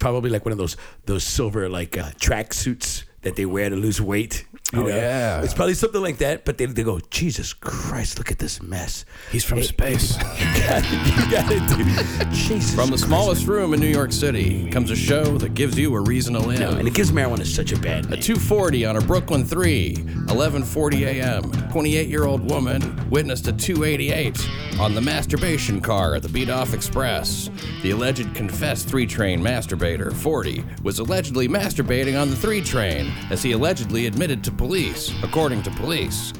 probably like one of those those silver like uh, track suits that they wear to lose weight. You Oh, yeah. it's probably something like that. But they, they go, Jesus Christ, look at this mess. He's from space. you got it, you got it, dude. Jesus. From the Christ. smallest room in New York City comes a show that gives you a reason to live. No, and it gives marijuana such a bad A 240 on a Brooklyn 3, 11:40 a.m. 28-year-old woman witnessed a 288 on the masturbation car at the Beat Off Express. The alleged confessed 3 train masturbator, 40, was allegedly masturbating on the 3 train as he allegedly admitted to police, according to police.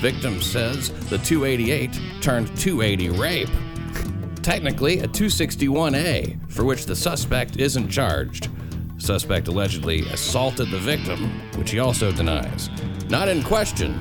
Victim says the 288 turned 280 rape. Technically, a 261A, for which the suspect isn't charged. Suspect allegedly assaulted the victim, which he also denies. Not in question.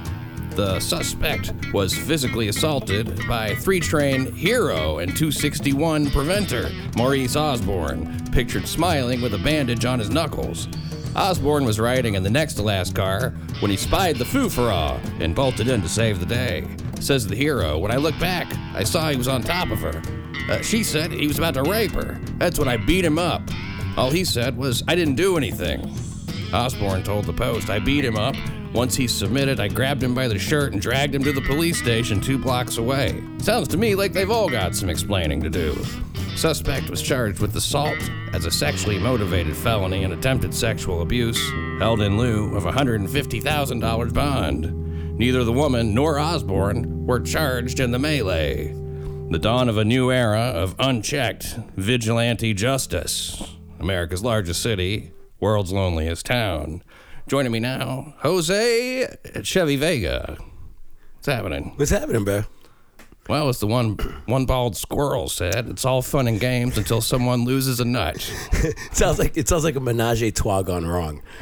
The suspect was physically assaulted by three train hero and 261 preventer, Maurice Osborne, pictured smiling with a bandage on his knuckles. Osborne was riding in the next to last car when he spied the foo-for-all and bolted in to save the day. Says the hero, when I looked back, I saw he was on top of her. Uh, she said he was about to rape her. That's when I beat him up. All he said was, I didn't do anything. Osborne told the Post, I beat him up. Once he submitted, I grabbed him by the shirt and dragged him to the police station two blocks away. Sounds to me like they've all got some explaining to do. Suspect was charged with assault as a sexually motivated felony and attempted sexual abuse, held in lieu of $150,000 bond. Neither the woman nor Osborne were charged in the melee. The dawn of a new era of unchecked vigilante justice. America's largest city, world's loneliest town. Joining me now, Jose Chevy Vega. What's happening? What's happening, bro? Well, as the one one bald squirrel said, it's all fun and games until someone loses a nut. It sounds like it sounds like a menage a trois gone wrong.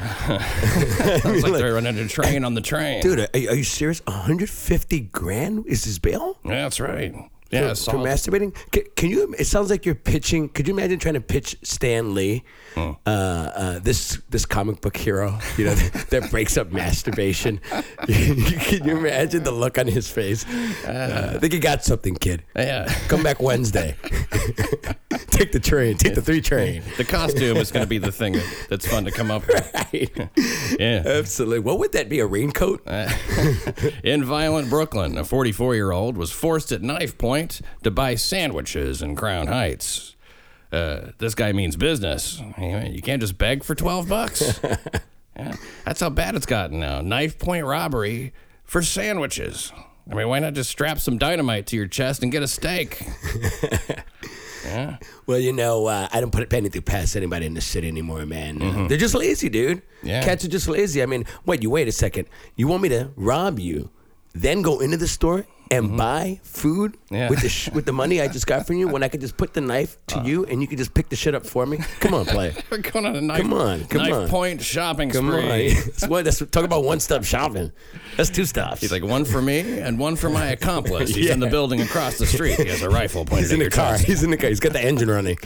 It's like they're running a train on the train. Dude, are, are you serious? 150 grand is his bail? Yeah, that's right. Yeah, for, masturbating. Can, can you? It sounds like you're pitching. Could you imagine trying to pitch Stan Lee, uh, uh, this this comic book hero, you know, that breaks up masturbation? can you imagine the look on his face? Uh, I think you got something, kid. yeah. Come back Wednesday. Take the train. Take the three train. The costume is going to be the thing that, that's fun to come up with. Right. Yeah. Absolutely. What would that be? A raincoat? In violent Brooklyn, a 44 year old was forced at knife point to buy sandwiches in Crown Heights. Uh, this guy means business. You can't just beg for 12 bucks. Yeah, that's how bad it's gotten now. Knife point robbery for sandwiches. I mean, why not just strap some dynamite to your chest and get a steak? yeah. Well, you know, uh, I don't put anything past anybody in the city anymore, man. Uh, They're just lazy, dude. Mm-hmm. Yeah. Cats are just lazy. I mean, wait, you wait a second. You want me to rob you, then go into the store and buy food Mm-hmm. Yeah. with the sh- with the money I just got from you when I could just put the knife to you and you could just pick the shit up for me? Come on, play. We're going on a knife, Come on, come knife on. point shopping Come on. spree. That's what, that's, talk about one stop shopping. That's two stops. He's like, one for me and one for my accomplice. He's in the building across the street. He has a rifle pointed He's at in the your car. chest. He's in the car. He's got the engine running.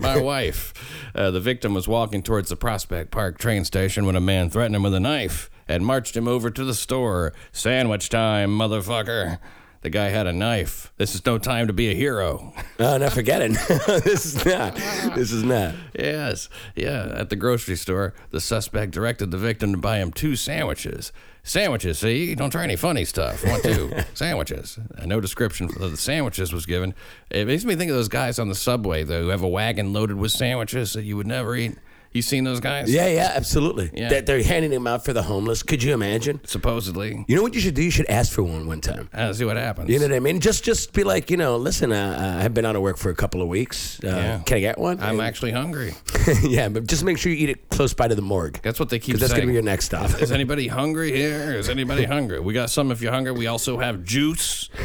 my wife. Uh, the victim was walking towards the Prospect Park train station when a man threatened him with a knife and marched him over to the store. Sandwich time, motherfucker. The guy had a knife. This is no time to be a hero. Oh, no, forget it. this is not. This is not. yes, yeah. At the grocery store, the suspect directed the victim to buy him two sandwiches. Sandwiches, see? Don't try any funny stuff. Want two sandwiches. Uh, no description of the sandwiches was given. It makes me think of those guys on the subway, though, who have a wagon loaded with sandwiches that you would never eat. You seen those guys? Yeah, yeah, absolutely. Yeah. That they're handing them out for the homeless. Could you imagine? Supposedly. You know what you should do? You should ask for one one time. Uh, see what happens. You know what I mean? Just just be like, you know, listen, uh, I've been out of work for a couple of weeks. Uh, Yeah. Can I get one? I'm actually hungry. yeah, but just make sure you eat it close by to the morgue. That's what they keep that's going to be your next stop. Is anybody hungry here? Is anybody hungry? We got some if you're hungry. We also have juice.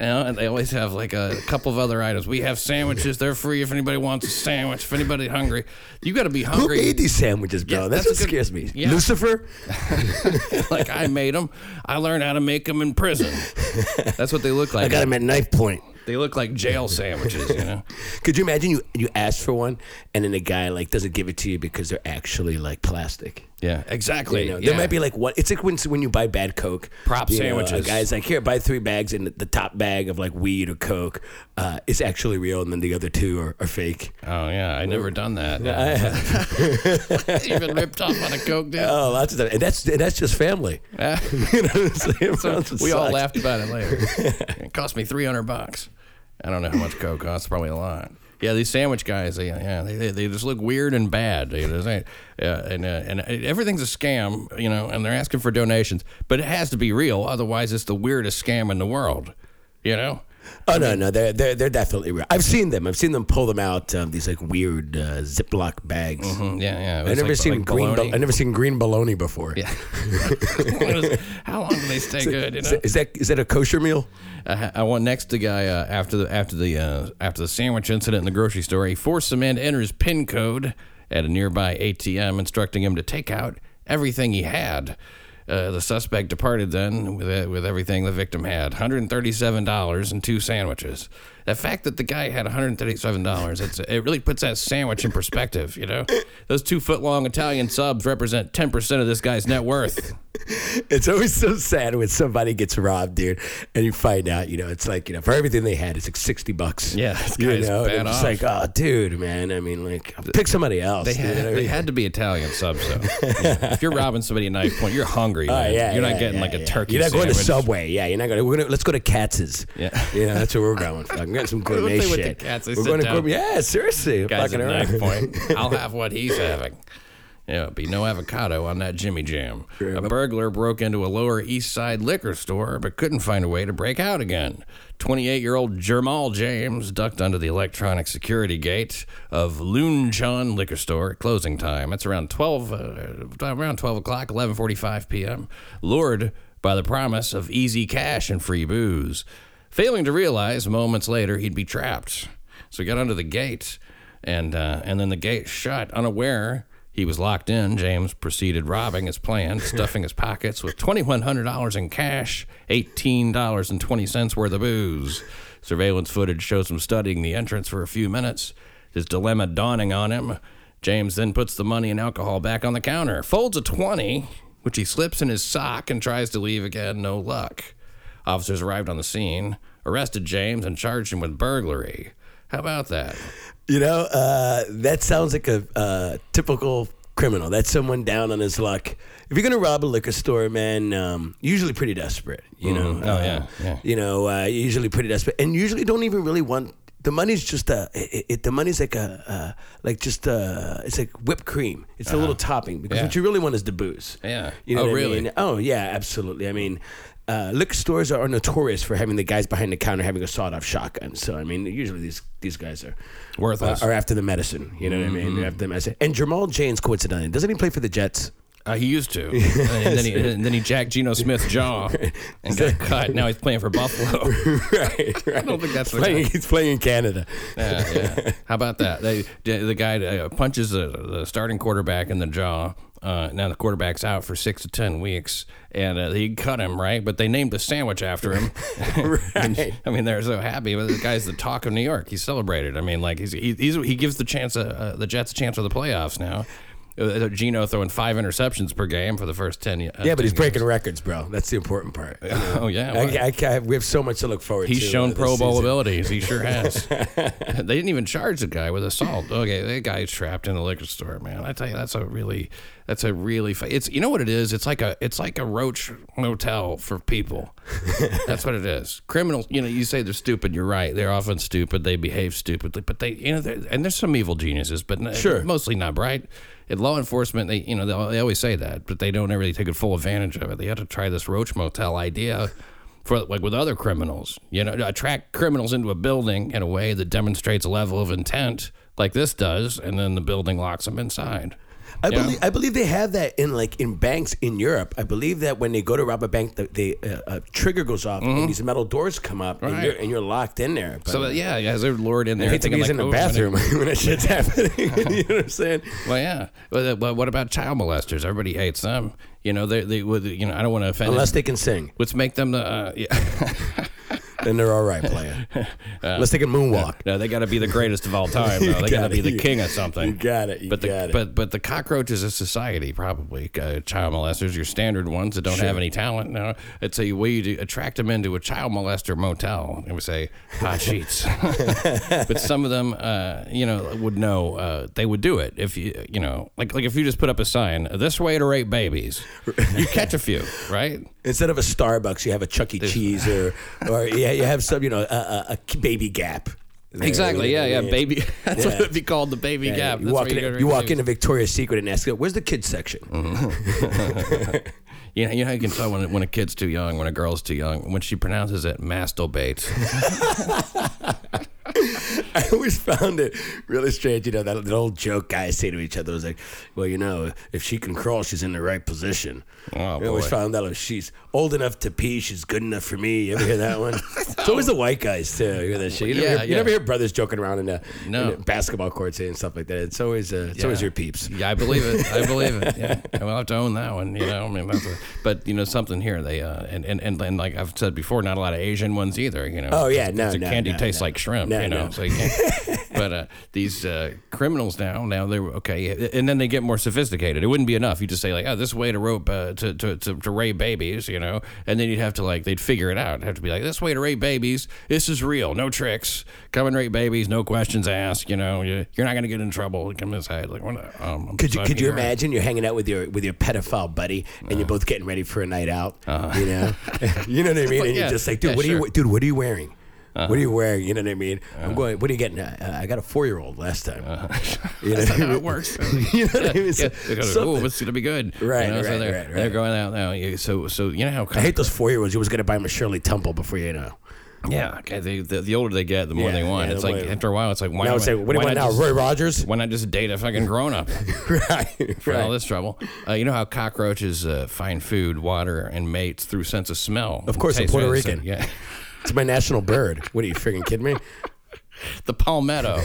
You know, and they always have like a couple of other items. We have sandwiches. They're free if anybody wants a sandwich. If anybody hungry, you got to be Who hungry. made these sandwiches, bro? Yeah, that's, that's what good- scares me. yeah. Lucifer? like I made them. I learned how to make them in prison. That's what they look like. I got them at knife point. They look like jail sandwiches. You know. Could you imagine you you ask for one and then the guy like doesn't give it to you because they're actually like plastic? Yeah, exactly. You know, yeah. There might be like one. It's like when when you buy bad Coke, Prop you know, sandwiches. a guy's like, here, buy three bags, and the top bag of like weed or Coke uh, is actually real, and then the other two are, are fake. Oh yeah, I never done that. I have. Ripped off on a coke, dude. Oh, lots of that, and that's and that's just family. You know what? It we all laughed about it later. it cost me three hundred bucks. I don't know how much coke costs. Probably a lot. Yeah, these sandwich guys, they, yeah, they, they, they just look weird and bad. They, yeah, and uh, and everything's a scam, you know. And they're asking for donations, but it has to be real. Otherwise, it's the weirdest scam in the world. You know. Oh no, no, they're they're they're definitely real. I've seen them. I've seen them pull them out um, these like weird uh, Ziploc bags. Mm, Yeah, yeah. I've never like, seen like green. bologna. I've never seen green bologna before. Yeah. How long do they stay good? You know. is that is that a kosher meal? I, went next to guy uh, after the after the uh, after the sandwich incident in the grocery store. He forced a man to enter his PIN code at a nearby ATM, instructing him to take out everything he had. Uh, the suspect departed then with with everything the victim had: one hundred thirty-seven dollars and two sandwiches. The fact that the guy had one hundred thirty-seven dollars, it really puts that sandwich in perspective. You know, those two foot long Italian subs represent ten percent of this guy's net worth. It's always so sad when somebody gets robbed, dude, and you find out, you know, it's like, you know, for everything they had, it's like sixty bucks. Yeah, this you know, bad and it's like, oh, dude, man. I mean, like, pick somebody else. They had, they had to be Italian subs, though. Yeah. If you're robbing somebody at knife point, you're hungry. Oh man. yeah, you're not getting yeah, like a yeah. turkey. You're not going to. Subway. Yeah, you're not going to. Let's go to Katz's. Yeah. yeah, that's where we're going. I'm getting some gourmet to shit. They we're going to down. gourmet. Yeah, seriously. Guys at fucking knife point. I'll have what he's having. Yeah, be no avocado on that Jimmy Jam. A burglar broke into a Lower East Side liquor store but couldn't find a way to break out again. 28 year old Jamal James ducked under the electronic security gate of Loon liquor store at closing time. It's around 12, uh, around 12 o'clock, 11:45 p.m. Lured by the promise of easy cash and free booze, failing to realize moments later he'd be trapped. So he got under the gate, and uh, and then the gate shut. Unaware he was locked in, James proceeded robbing as planned, stuffing his pockets with twenty one hundred dollars in cash, eighteen dollars and twenty cents worth of booze. Surveillance footage shows him studying the entrance for a few minutes. His dilemma dawning on him. James then puts the money and alcohol back on the counter, folds a 20, which he slips in his sock and tries to leave again. No luck. Officers arrived on the scene, arrested James, and charged him with burglary. How about that? You know, uh, that sounds like a uh, typical criminal. That's someone down on his luck. If you're gonna rob a liquor store, man, um, usually pretty desperate. You know. Oh, Uh, yeah, yeah. You know, uh, usually pretty desperate, and usually don't even really want. The money's just a. It, it, the money's like a, uh, like just uh It's like whipped cream. It's a little topping because Uh-huh. Yeah. what you really want is the booze. Yeah. You know Oh, what I really? mean? Oh yeah, absolutely. I mean, uh, liquor stores are notorious for having the guys behind the counter having a sawed-off shotgun. So I mean, usually these these guys are Worthless. are after the medicine. You know what I mean? They're after the medicine. And Jamal James, coincidentally, doesn't he play for the Jets? Uh, he used to, and then he and then he jacked Geno Smith's jaw and got cut. Now he's playing for Buffalo. right, right. I don't think that's the playing. guy. He's playing in Canada. Yeah, yeah. How about that? They, the guy uh, punches the, the starting quarterback in the jaw. Uh, now the quarterback's out for six to ten weeks, and uh, he cut him right, but they named the sandwich after him. Right. I mean, they're so happy. But the guy's the talk of New York. He's celebrated. I mean, like he's, he, he's he gives the chance uh, uh, the Jets a chance for the playoffs now. Uh, Geno throwing five interceptions per game for the first ten. Uh, Yeah, but 10 he's games. breaking records, bro. That's the important part. Oh yeah, I, I, I, we have so much to look forward He's to. He's shown uh, Pro Bowl season. abilities. He sure has. they didn't even charge the guy with assault. Okay, that guy's trapped in the liquor store, man. I tell you, that's a really, that's a really. It's you know what it is. It's like a, it's like a roach motel for people. that's what it is. Criminals, you know, you say they're stupid. You're right. They're often stupid. They behave stupidly, but they, you know, and there's some evil geniuses, but Sure. mostly not bright. In law enforcement, they, you know, they, they always say that, but they don't really take a full advantage of it. They have to try this roach motel idea for like with other criminals, you know, attract criminals into a building in a way that demonstrates a level of intent like this does, and then the building locks them inside. I Yeah. believe I believe they have that in like in banks in Europe. I believe that when they go to rob a bank, the, the uh, uh, trigger goes off and these metal doors come up, and, Mm-hmm. You're, and you're locked in there. But, So uh, yeah, yeah, as they're lured in there, I hate to be thinking in the "Oh, bathroom when that shit's happening. you know what I'm saying? Well, yeah. Well, uh, But what about child molesters? Everybody hates them. You know, they, they would. You know, I don't want to offend. Unless they can sing. Let's make them the. Uh, yeah. Then they're all right playing. Let's take a moonwalk. No, they got to be the greatest of all time. Though. They got to be the king of something. You got it. You But the got it. but but the cockroaches of society probably uh, child molesters, your standard ones that don't have any talent. No, it's a way you do, attract them into a child molester motel. It we say hot sheets. but some of them, uh, you know, would know uh, they would do it if you you know like like if you just put up a sign this way to rape babies, you catch a few, right? Instead of a Starbucks, you have a Chuck E. Cheese or, or yeah, you have some, you know, a, a, a baby gap. Exactly. Yeah. Yeah. Baby. That's what it'd be called. The baby Yeah, gap. You walk, in, go you walk into Victoria's Secret and ask, "Where's the kids section?" Mm-hmm. You know, you know how you can tell when, when a kid's too young, when a girl's too young, when she pronounces it masturbate. I always found it really strange. You know, that, that old joke guys say to each other was like, well, you know, if she can crawl, she's in the right position. Oh, I always found that if she's old enough to pee, she's good enough for me. You ever hear that one? it's always the white guys, too. You hear that shit. You never, Yeah, hear, you yeah. never hear brothers joking around in the, No. in the basketball court saying stuff like that. It's always, uh, it's always your peeps. Yeah, I believe it. I believe it. Yeah, and we'll have to own that one. You know, I mean, that's a, but you know, something here. They uh, and, and and and like I've said before, not a lot of Asian ones either. You know. Oh, yeah, no, the no, candy no, tastes no. like shrimp. No, you know, no. so you can't. but uh, these uh, criminals now, now they're okay, and then they get more sophisticated. It wouldn't be enough. You just say like, oh, this way to rope uh, to, to to to rape babies. You know, and then you'd have to like they'd figure it out. It'd have to be like this way to rape babies. This is real. No tricks. Come and rape babies. No questions asked. You know, you- you're not gonna get in trouble. Come inside. Like, what? Um, Could you could you imagine you're hanging out with your with your pedophile buddy and you're both getting ready for a night out? You know, you know what I mean? like, and you're just like, dude, yeah, what are sure. you, dude? What are you wearing? What are you wearing? You know what I mean? I'm going. What are you getting? Uh, I got a four year old last time. You know what I how it works. you know what I mean? Yeah, So- they go, oh, it's gonna be good. Right, You know, so they're, right, right. They're going out now. You- So, so you know how I hate those four year olds. You was gonna buy them a Shirley Temple before you know. Yeah, okay. They, the, the older they get, the more Yeah, they want. yeah, it's the like more- after a while, it's like why Now not- it's like, what do you why want not now? just- Roy Rogers? Why not just date a fucking grown up right, for all right. this trouble? Uh, you know how cockroaches uh, find food, water, and mates through sense of smell. Of course, I'm Puerto. Rican. Yeah, It's my national bird. What are you freaking kidding me? the palmetto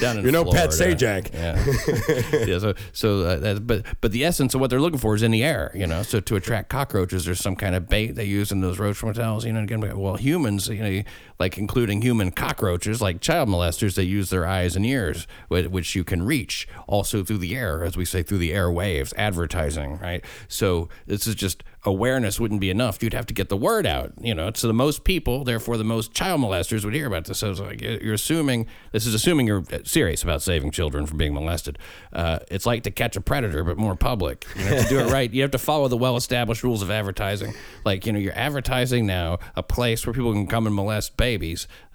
down in You know Florida. Pat Sajak. Yeah, yeah. So, so uh, that, but but the essence of what they're looking for is in the air. You know, so to attract cockroaches, there's some kind of bait they use in those roach motels. You know, again, well, humans, you know, like including human cockroaches, like child molesters, they use their eyes and ears, which you can reach also through the air, as we say, through the airwaves, advertising, right? So this is just awareness wouldn't be enough. You'd have to get the word out. You know, to the most people, therefore, the most child molesters would hear about this. So it's like you're assuming this is assuming you're serious about saving children from being molested. Uh, it's like to catch a predator, but more public. You know, to do it right, you have to follow the well-established rules of advertising. Like you know, you're advertising now a place where people can come and molest babies,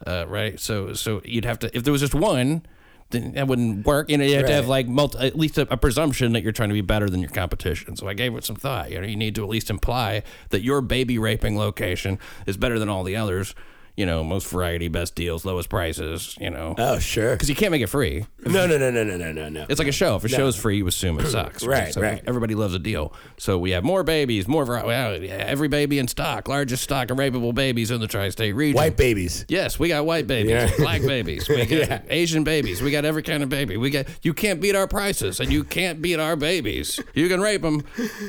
uh, right? So, so you'd have to if there was just one. Then that wouldn't work. You know, you have to have like multi, at least a, a presumption that you're trying to be better than your competition. So I gave it some thought. You know, you need to at least imply that your baby raping location is better than all the others. You know, most variety, best deals, lowest prices. You know, Oh, sure. because you can't make it free. No, no, no, no, no, no, no, no. It's like a show. If a show's free, you assume it sucks. Right, So right. Everybody loves a deal. So we have more babies, more variety. Every baby in stock, largest stock of rapeable babies in the tri-state region. White babies. Yes, we got white babies, Yeah. black babies, we got Asian babies, we got every kind of baby. We got you can't beat our prices, and you can't beat our babies. You can rape them,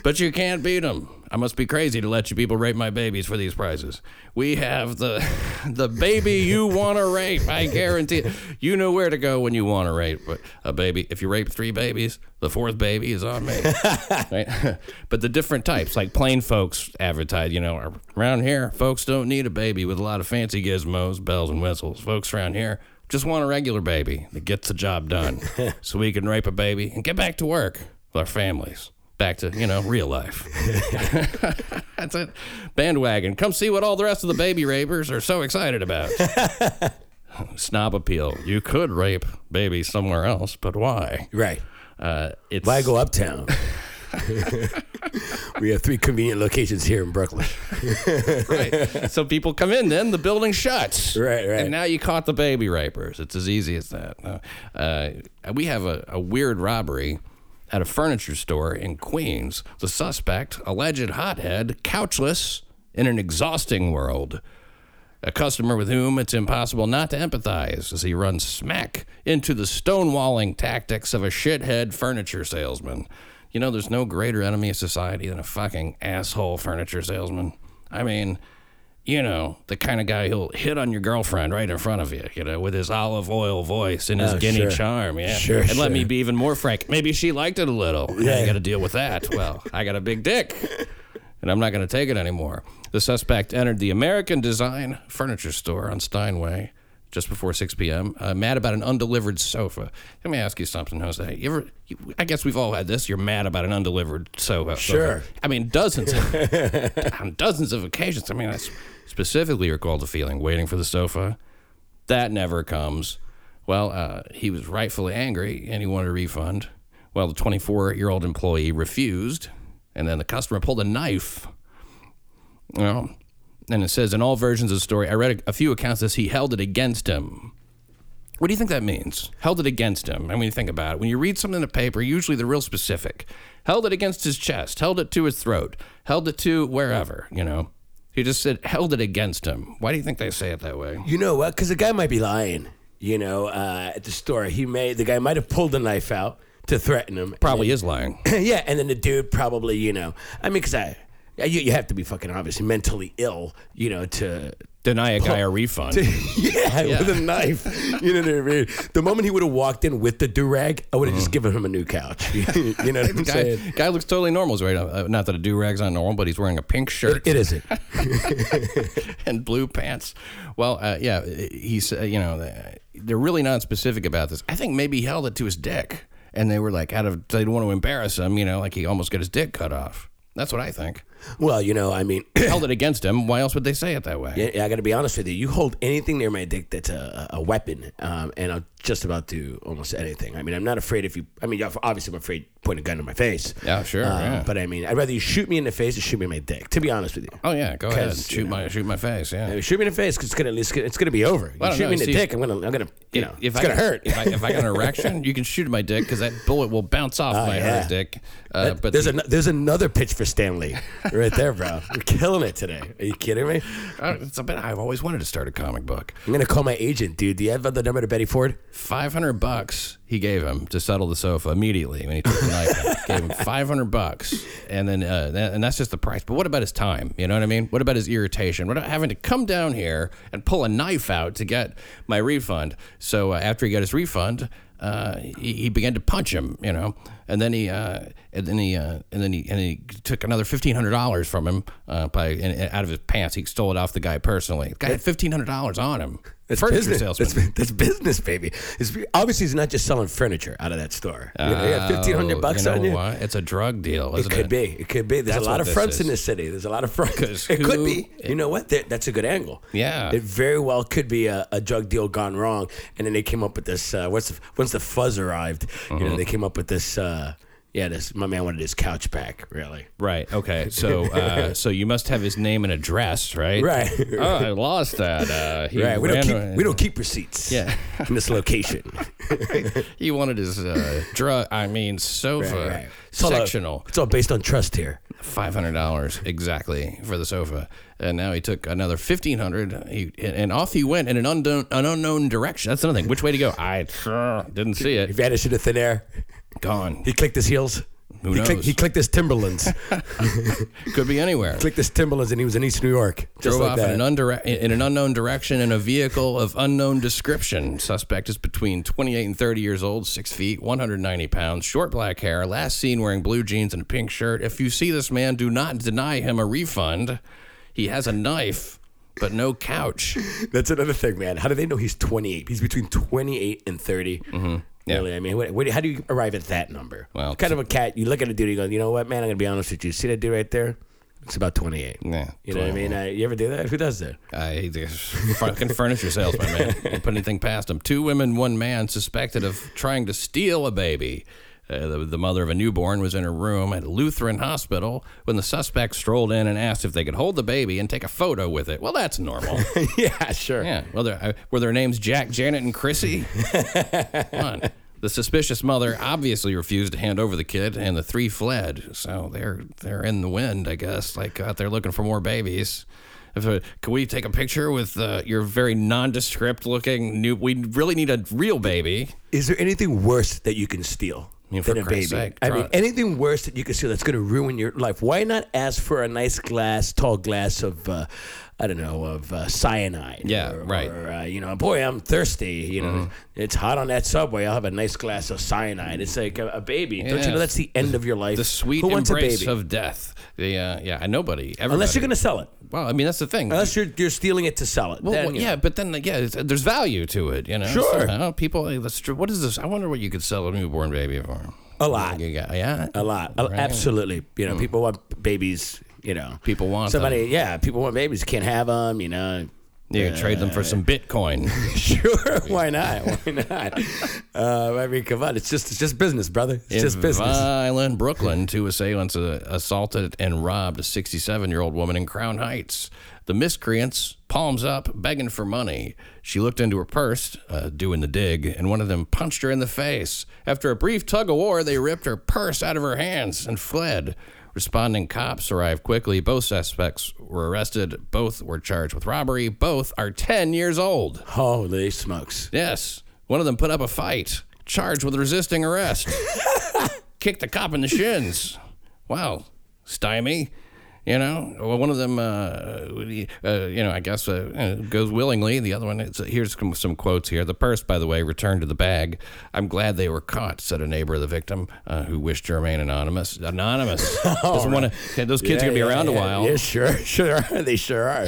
but you can't beat them. I must be crazy to let you people rape my babies for these prizes. We have the the baby you want to rape. I guarantee it. You know where to go when you want to rape a baby. If you rape three babies, the fourth baby is on me. right? but the different types, like plain folks advertise, you know, around here, folks don't need a baby with a lot of fancy gizmos, bells, and whistles. Folks around here just want a regular baby that gets the job done so we can rape a baby and get back to work with our families. Back to, you know, real life. That's it. Bandwagon. Come see what all the rest of the baby rapers are so excited about. Snob appeal. You could rape babies somewhere else, but why? Right. Uh, it's Why go uptown? we have three convenient locations here in Brooklyn. right. So people come in, then the building shuts. Right, right. And now you caught the baby rapers. It's as easy as that. Uh, we have a, a weird robbery at a furniture store in Queens. The suspect, alleged hothead, couchless in an exhausting world. A customer with whom it's impossible not to empathize as he runs smack into the stonewalling tactics of a shithead furniture salesman. You know, there's no greater enemy of society than a fucking asshole furniture salesman. I mean, you know, the kind of guy who'll hit on your girlfriend right in front of you, you know, with his olive oil voice and his Oh, guinea sure. charm. Yeah. Sure, And let me be even more frank. Maybe she liked it a little. Yeah. I got to deal with that. Well, I got a big dick and I'm not going to take it anymore. The suspect entered the American Design Furniture Store on Steinway just before 6 p.m. Uh, mad about an undelivered sofa. Let me ask you something, Jose. You ever? You, I guess we've all had this. You're mad about an undelivered sofa. Sure. sofa. I mean, dozens, of, on dozens of occasions. I mean, I s- specifically recall the feeling waiting for the sofa. That never comes. Well, uh, he was rightfully angry and he wanted a refund. Well, the 24 year old employee refused, and then the customer pulled a knife. Well, and it says in all versions of the story, I read a, few accounts that he held it against him. What do you think that means? Held it against him. I mean, think about it. When you read something in a paper, usually they're real specific. Held it against his chest, held it to his throat, held it to wherever, you know. He just said, held it against him. Why do you think they say it that way? You know what? Because the guy might be lying. You know, uh, at the store, he may the guy might have pulled a knife out to threaten him. Probably is lying. yeah, and then the dude probably, you know, I mean, because I, you, you have to be fucking obviously mentally ill, you know, to. Deny a guy a refund. Yeah, with a knife. You know what I mean? The moment he would have walked in with the do rag, I would have just given him a new couch. you know what I'm Guy, saying? guy looks totally normal, right? Uh, not that a do rag's not normal, but he's wearing a pink shirt It isn't. and blue pants. Well, uh, yeah, he's uh, you know they're really not specific about this. I think maybe he held it to his dick, and they were like out of they didn't want to embarrass him. You know, like he almost got his dick cut off. That's what I think. Well, you know, I mean, held it against him. Why else would they say it that way? Yeah, yeah, I got to be honest with you. You hold anything near my dick that's a, a weapon, um, and I'll just about do almost anything. I mean, I'm not afraid if you. I mean, obviously, I'm afraid point a gun in my face. Yeah, sure, Uh, yeah. But I mean, I'd rather you shoot me in the face or shoot me in my dick. To be honest with you. Oh yeah, go ahead. Shoot you my shoot my face. Yeah. I mean, shoot me in the face because it's gonna it's gonna, it's gonna be over. You shoot know, me in the see, dick, I'm gonna I'm gonna you know if it's I gonna got- hurt. If I, if I got an erection, you can shoot at my dick because that bullet will bounce off my Oh, yeah. hurt dick. Uh, but there's the- a there's another pitch for Stan Lee right there, bro. You're killing it today. Are you kidding me? uh, it's bit. I've always wanted to start a comic book. I'm gonna call my agent, dude. Do you have the number to Betty Ford? Five hundred bucks he gave him to settle the sofa immediately when he took the knife. out. Gave him five hundred bucks, and then uh, that, and that's just the price. But what about his time? You know what I mean? What about his irritation? What about having to come down here and pull a knife out to get my refund? So uh, after he got his refund, uh, he, he began to punch him. You know, and then he uh, and then he uh, and then he and he took another fifteen hundred dollars from him uh, by and, and out of his pants. He stole it off the guy personally. The guy had fifteen hundred dollars on him. That's Furniture business. salesman. That's, that's business, baby. It's, obviously, he's not just selling furniture out of that store. You know, yeah, fifteen hundred Oh, bucks you know on you. What? It's a drug deal. It could be. It could be. There's That's a lot of fronts is. in this city. There's a lot of fronts. It could who- be. You know what? That- That's a good angle. Yeah. It very well could be a, a drug deal gone wrong, and then they came up with this. Uh, what's the, once the fuzz arrived? You Uh-huh. know, they came up with this. Uh, yeah, this. My man wanted his couch back. Really. Right. Okay. So, uh, so you must have his name and address, right? Right. Oh, I lost that. Uh, he Right. We don't keep. We don't keep receipts. Yeah. In this location. He wanted his uh, drug. I mean, sofa Right, right. It's all, uh, sectional. it's all based on trust here. Five hundred dollars exactly for the sofa, and now he took another fifteen hundred. And off he went in an unknown, an unknown direction. That's another thing. Which way to go? I uh, didn't see it. He it. vanished into thin air. Gone. He clicked his heels. Who he, knows? Clicked, he clicked his Timberlands. Could be anywhere. clicked his Timberlands, and he was in East New York. Drove like off in an, undire- in an unknown direction in a vehicle of unknown description. Suspect is between 28 and 30 years old, 6 feet, 190 pounds, short black hair, last seen wearing blue jeans and a pink shirt. If you see this man, do not deny him a refund. He has a knife, but no couch. That's another thing, man. How do they know he's 28? He's between 28 and 30. Mm-hmm. Yeah. Really, I mean, what, what, how do you arrive at that number? Well, kind of a cat. You look at a dude, you go, you know what, man? I'm gonna be honest with you. See that dude right there? It's about 28. Yeah, You know what I mean? Uh, you ever do that? Who does that? A fucking furniture salesman, man. Don't put anything past him. Two women, one man suspected of trying to steal a baby. Uh, the, the mother of a newborn was in her room at a Lutheran Hospital when the suspect strolled in and asked if they could hold the baby and take a photo with it. Well, that's normal. yeah, sure. yeah. Well, uh, were their names Jack, Janet, and Chrissy? Come on. The suspicious mother obviously refused to hand over the kid, and the three fled. So they're they're in the wind, I guess, like out there looking for more babies. If, uh, can we take a picture with uh, your very nondescript looking new? We really need a real baby. Is there anything worse that you can steal mean, for than a baby. sake, I mean, anything worse that you can see that's going to ruin your life. Why not ask for a nice glass, tall glass of, uh, I don't know, of uh, cyanide? Yeah, or, right. Mm-hmm. Or, uh, you know, boy, I'm thirsty. You know, it's hot on that subway. I'll have a nice glass of cyanide. It's like a, a baby. Don't you know that's the end of your life? the sweet Who wants a embrace baby? of death. The uh, yeah, nobody. Everybody. Unless you're going to sell it. Well, I mean, that's the thing. Unless you're you're stealing it to sell it. Well, Then, well, yeah, know. but then yeah, it's, there's value to it, you know. Sure. So, people, hey, let's. What is this? I wonder what you could sell a newborn baby for. A lot. Got- yeah, A lot. Uh, Absolutely. You know, people want babies, you know. People want Somebody, yeah, people want babies. Can't have them, you know. You can trade them for some Bitcoin. Sure, why not? Why not? Uh, I mean, come on, it's just it's just business, brother. It's In just business. violent Brooklyn, two assailants uh, assaulted and robbed a 67 year old woman in Crown Heights. The miscreants, palms up, begging for money. She looked into her purse, uh, doing the dig, and one of them punched her in the face. After a brief tug of war, they ripped her purse out of her hands and fled. Responding cops arrived quickly. Both suspects were arrested. Both were charged with robbery. Both are 10 years old. Holy smokes! Yes. One of them put up a fight, charged with resisting arrest. Kicked the cop in the shins. Wow. Stymie. You know, well, one of them, uh, uh, you know, I guess uh, uh, goes willingly. The other one, it's, here's some, some quotes here. The purse, by the way, returned to the bag. I'm glad they were caught, said a neighbor of the victim uh, who wished to remain anonymous. Anonymous. Doesn't want to. Those kids are going to be Yeah, around yeah, a while. Yeah, sure, sure. They sure are.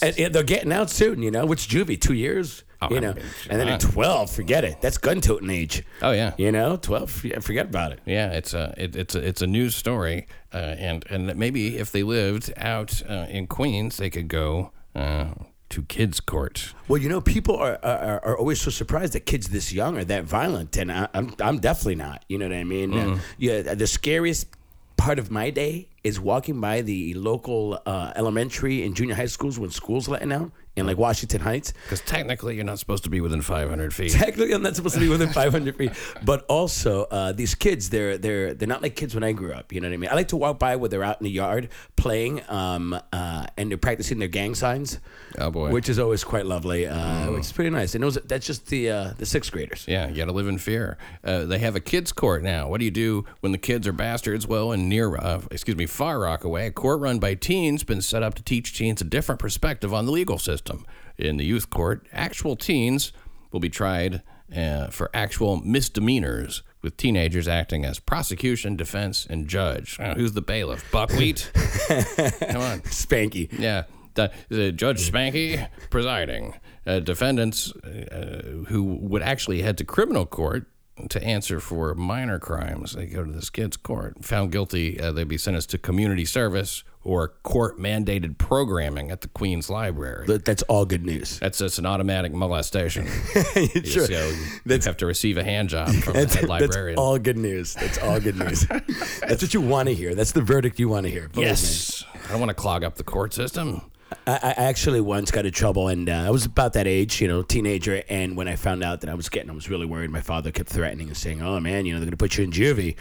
and, and they're getting out soon. You know, which juvie? Two years. Oh, you know, and then at twelve, forget it. That's gun toting age. Oh, yeah. You know, twelve. Yeah, forget about it. Yeah, it's a it, it's a it's a news story, uh, and and maybe if they lived out uh, in Queens, they could go uh, to kids' court. Well, you know, people are, are are always so surprised that kids this young are that violent, and I, I'm I'm definitely not. You know what I mean? Uh, yeah, the scariest part of my day is walking by the local uh, elementary and junior high schools when school's letting out in like Washington Heights. Because technically, you're not supposed to be within 500 feet. Technically, I'm not supposed to be within 500 feet, but also uh, these kids, they're they're they're not like kids when I grew up. You know what I mean? I like to walk by where they're out in the yard playing, um, uh, and they're practicing their gang signs. Oh, boy. Which is always quite lovely, uh, which is pretty nice. And those, that's just the uh, the sixth graders. Yeah, you got to live in fear. Uh, they have a kids' court now. What do you do when the kids are bastards? Well, in near, uh, excuse me, Far Rockaway, a court run by teens been set up to teach teens a different perspective on the legal system. In the youth court, actual teens will be tried uh, for actual misdemeanors, with teenagers acting as prosecution, defense, and judge. Uh, who's the bailiff? Buckwheat? Come on. Spanky. Yeah. The, the Judge Spanky presiding. Uh, defendants uh, who would actually head to criminal court to answer for minor crimes. They go to this kid's court. Found guilty, uh, they'd be sentenced to community service or court mandated programming at the Queens Library. That- That's all good news. That's just an automatic molestation. sure. So you That's- have to receive a hand job from the That's, that's librarian. all good news. That's all good news. that's what you want to hear. That's the verdict you want to hear. Believe me. yes. I don't want to clog up the court system. I, I actually once got in trouble, and uh, I was about that age, you know, teenager. And when I found out that I was getting, I was really worried. My father kept threatening and saying, "Oh man, you know, they're going to put you in juvie,"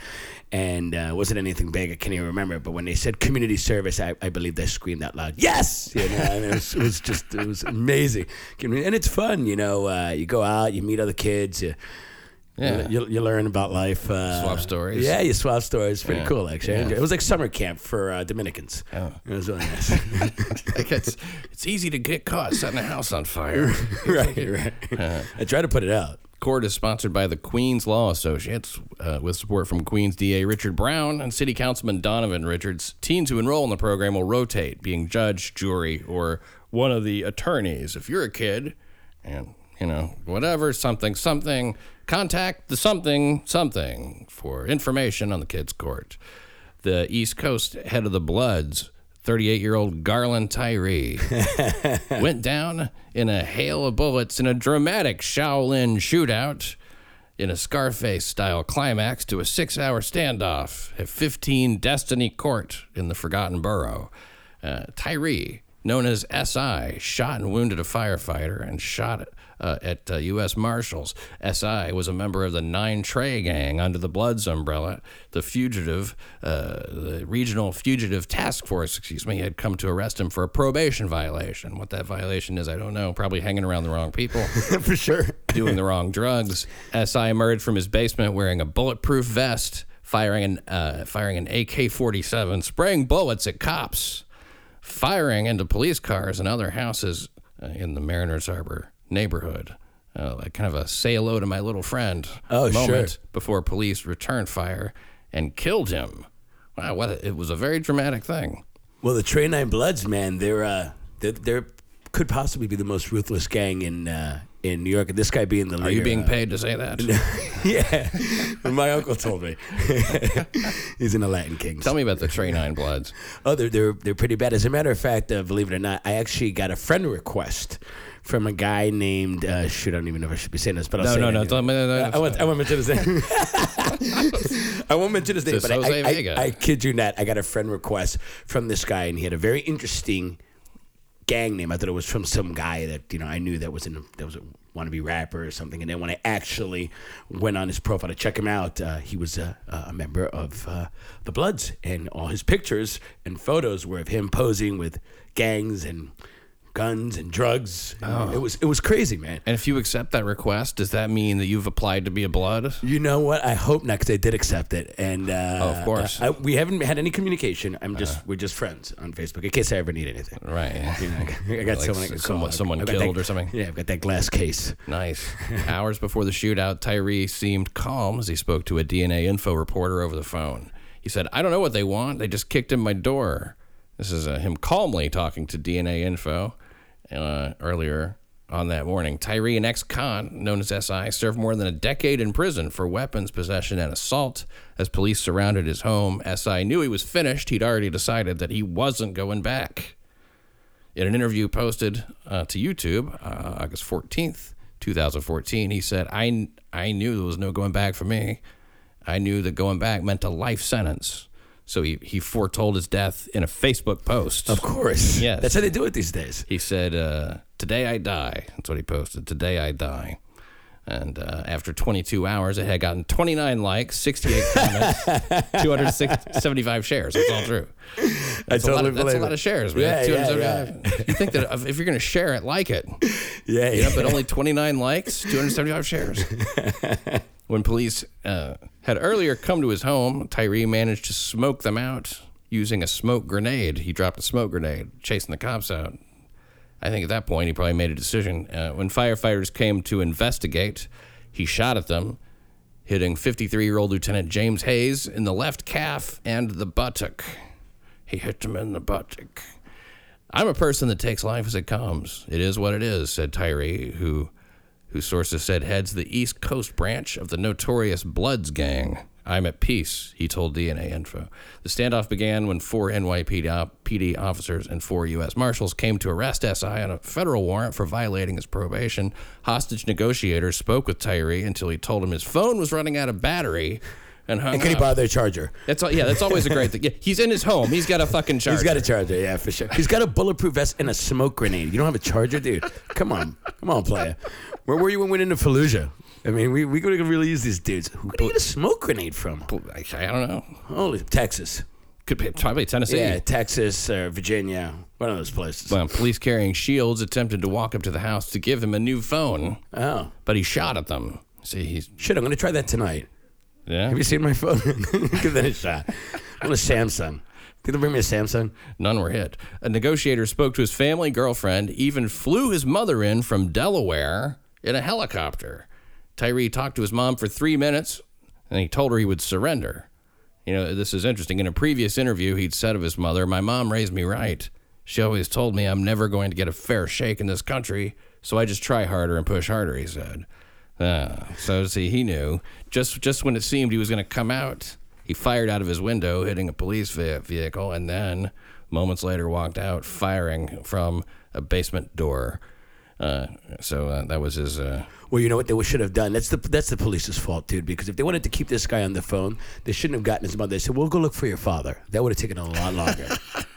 and uh, it wasn't anything big. I can't even remember. But when they said community service, I, I believe I screamed out loud, "Yes!" You know, it was, it was just, it was amazing, and it's fun. You know, uh, you go out, you meet other kids, you. Yeah. You, you learn about life. Uh, Swap stories. Yeah, you swap stories. Pretty Yeah. cool, actually. Yeah. It was like summer camp for uh, Dominicans. Oh. It was really nice. Like it's, it's easy to get caught setting a house on fire. right, right. I try to put it out. Court is sponsored by the Queens Law Associates uh, with support from Queens DA Richard Brown and City Councilman Donovan Richards. Teens who enroll in the program will rotate, being judge, jury, or one of the attorneys. If you're a kid and, you know, whatever, something, something, contact the something, something for information on the kids' court. The East Coast head of the Bloods, 38 year old Garland Tyree went down in a hail of bullets in a dramatic Shaolin shootout in a Scarface style climax to a six hour standoff at 15 Destiny Court in the Forgotten Borough. Uh, Tyree, known as SI, shot and wounded a firefighter and shot uh, at uh, U.S. Marshals. SI was a member of the Nine Trey Gang under the Bloods umbrella. The fugitive, uh, the Regional Fugitive Task Force, excuse me, had come to arrest him for a probation violation. What that violation is, I don't know. Probably hanging around the wrong people. For sure. doing the wrong drugs. SI emerged from his basement wearing a bulletproof vest, firing an uh, firing an AK-47, spraying bullets at cops, firing into police cars and other houses uh, in the Mariners Harbor neighborhood. Uh, like kind of a say hello to my little friend Oh, moment sure. before police returned fire and killed him. Wow, what a, it was a very dramatic thing. Well, the Train Nine Bloods, man, they're uh, they're, they're could possibly be the most ruthless gang in uh, in New York. And this guy being the leader. Are you being uh, paid to say that? yeah, my uncle told me. He's in the Latin Kings. Tell me about the Train Nine Bloods. Oh, they're they're they're pretty bad. As a matter of fact, uh, believe it or not, I actually got a friend request from a guy named uh, shoot. I don't even know if I should be saying this, but I'll No, say no, it no, anyway. don't- no, no, I, I won't. I won't mention his name. I won't mention his name, but I, I, I, I kid you not. I got a friend request from this guy, and he had a very interesting gang name. I thought it was from some guy that you know I knew that was in a, that was a wannabe rapper or something. And then when I actually went on his profile to check him out, uh, he was a, a member of uh, the Bloods, and all his pictures and photos were of him posing with gangs and guns and drugs. And It was it was crazy, man. And if you accept that request, does that mean that you've applied to be a blood? You know what? I hope not, because I did accept it, and uh, Oh, of course. I, we haven't had any communication. I'm just we're just friends on Facebook in case I ever need anything. Right. You know, I got- I got Like someone I s- someone- call. someone I've killed that- or something? Yeah, I've got that glass case. Nice. Hours before the shootout, Tyree seemed calm as he spoke to a DNA info reporter over the phone. He said, I don't know what they want. They just kicked in my door. This is uh, him calmly talking to DNA info uh, earlier on that morning. Tyree, an ex con known as SI, served more than a decade in prison for weapons possession and assault. As police surrounded his home, SI knew he was finished. He'd already decided that he wasn't going back. In an interview posted uh, to YouTube uh, August 14th, 2014, he said, I, I knew there was no going back for me. I knew that going back meant a life sentence. So he, he foretold his death in a Facebook post. Of course. Yes. That's how they do it these days. He said, uh, Today I die. That's what he posted. Today I die. And uh, after 22 hours, it had gotten 29 likes, 68 comments, 275 shares. That's all true. That's, a, lot of, that's a lot of shares, man. Yeah, yeah, 275 You think that if you're going to share it, like it. Yeah, You know, but only 29 likes, 275 shares. when police uh, had earlier come to his home, Tyree managed to smoke them out using a smoke grenade. He dropped a smoke grenade, chasing the cops out. I think at that point he probably made a decision. Uh, when firefighters came to investigate, he shot at them, hitting 53 year old Lieutenant James Hayes in the left calf and the buttock. He hit him in the buttock. I'm a person that takes life as it comes. It is what it is, said Tyree, who, whose sources said heads the East Coast branch of the notorious Bloods gang. I'm at peace, he told DNA Info. The standoff began when four NYPD officers and four U.S. Marshals came to arrest SI on a federal warrant for violating his probation. Hostage negotiators spoke with Tyree until he told him his phone was running out of battery and hung And can he borrow their charger? That's all, yeah, that's always a great thing. Yeah, he's in his home. He's got a fucking charger. He's got a charger, yeah, for sure. He's got a bulletproof vest and a smoke grenade. You don't have a charger, dude? Come on, come on, player. Where were you when we went into Fallujah? I mean, we we could really use these dudes. Where do you get a smoke grenade from? I, I don't know. Holy Texas. Could be probably Tennessee. Yeah, Texas or Virginia, one of those places. Well, police carrying shields attempted to walk up to the house to give him a new phone, Oh, but he shot at them. See, he's shit! I'm gonna try that tonight. yeah. Have you seen my phone? Give that a shot. I want a Samsung. Did they bring me a Samsung? None were hit. A negotiator spoke to his family girlfriend, even flew his mother in from Delaware in a helicopter. Tyree talked to his mom for three minutes, and he told her he would surrender. You know, this is interesting. In a previous interview, he'd said of his mother, My mom raised me right. She always told me I'm never going to get a fair shake in this country, so I just try harder and push harder, he said. Uh, so, see, he knew. Just, just when it seemed he was going to come out, he fired out of his window, hitting a police ve- vehicle, and then, moments later, walked out, firing from a basement door. Uh, so uh, that was his. Uh, Well, you know what they should have done. That's the that's the police's fault, dude. Because if they wanted to keep this guy on the phone, they shouldn't have gotten his mother. They said, "We'll go look for your father." That would have taken a lot longer,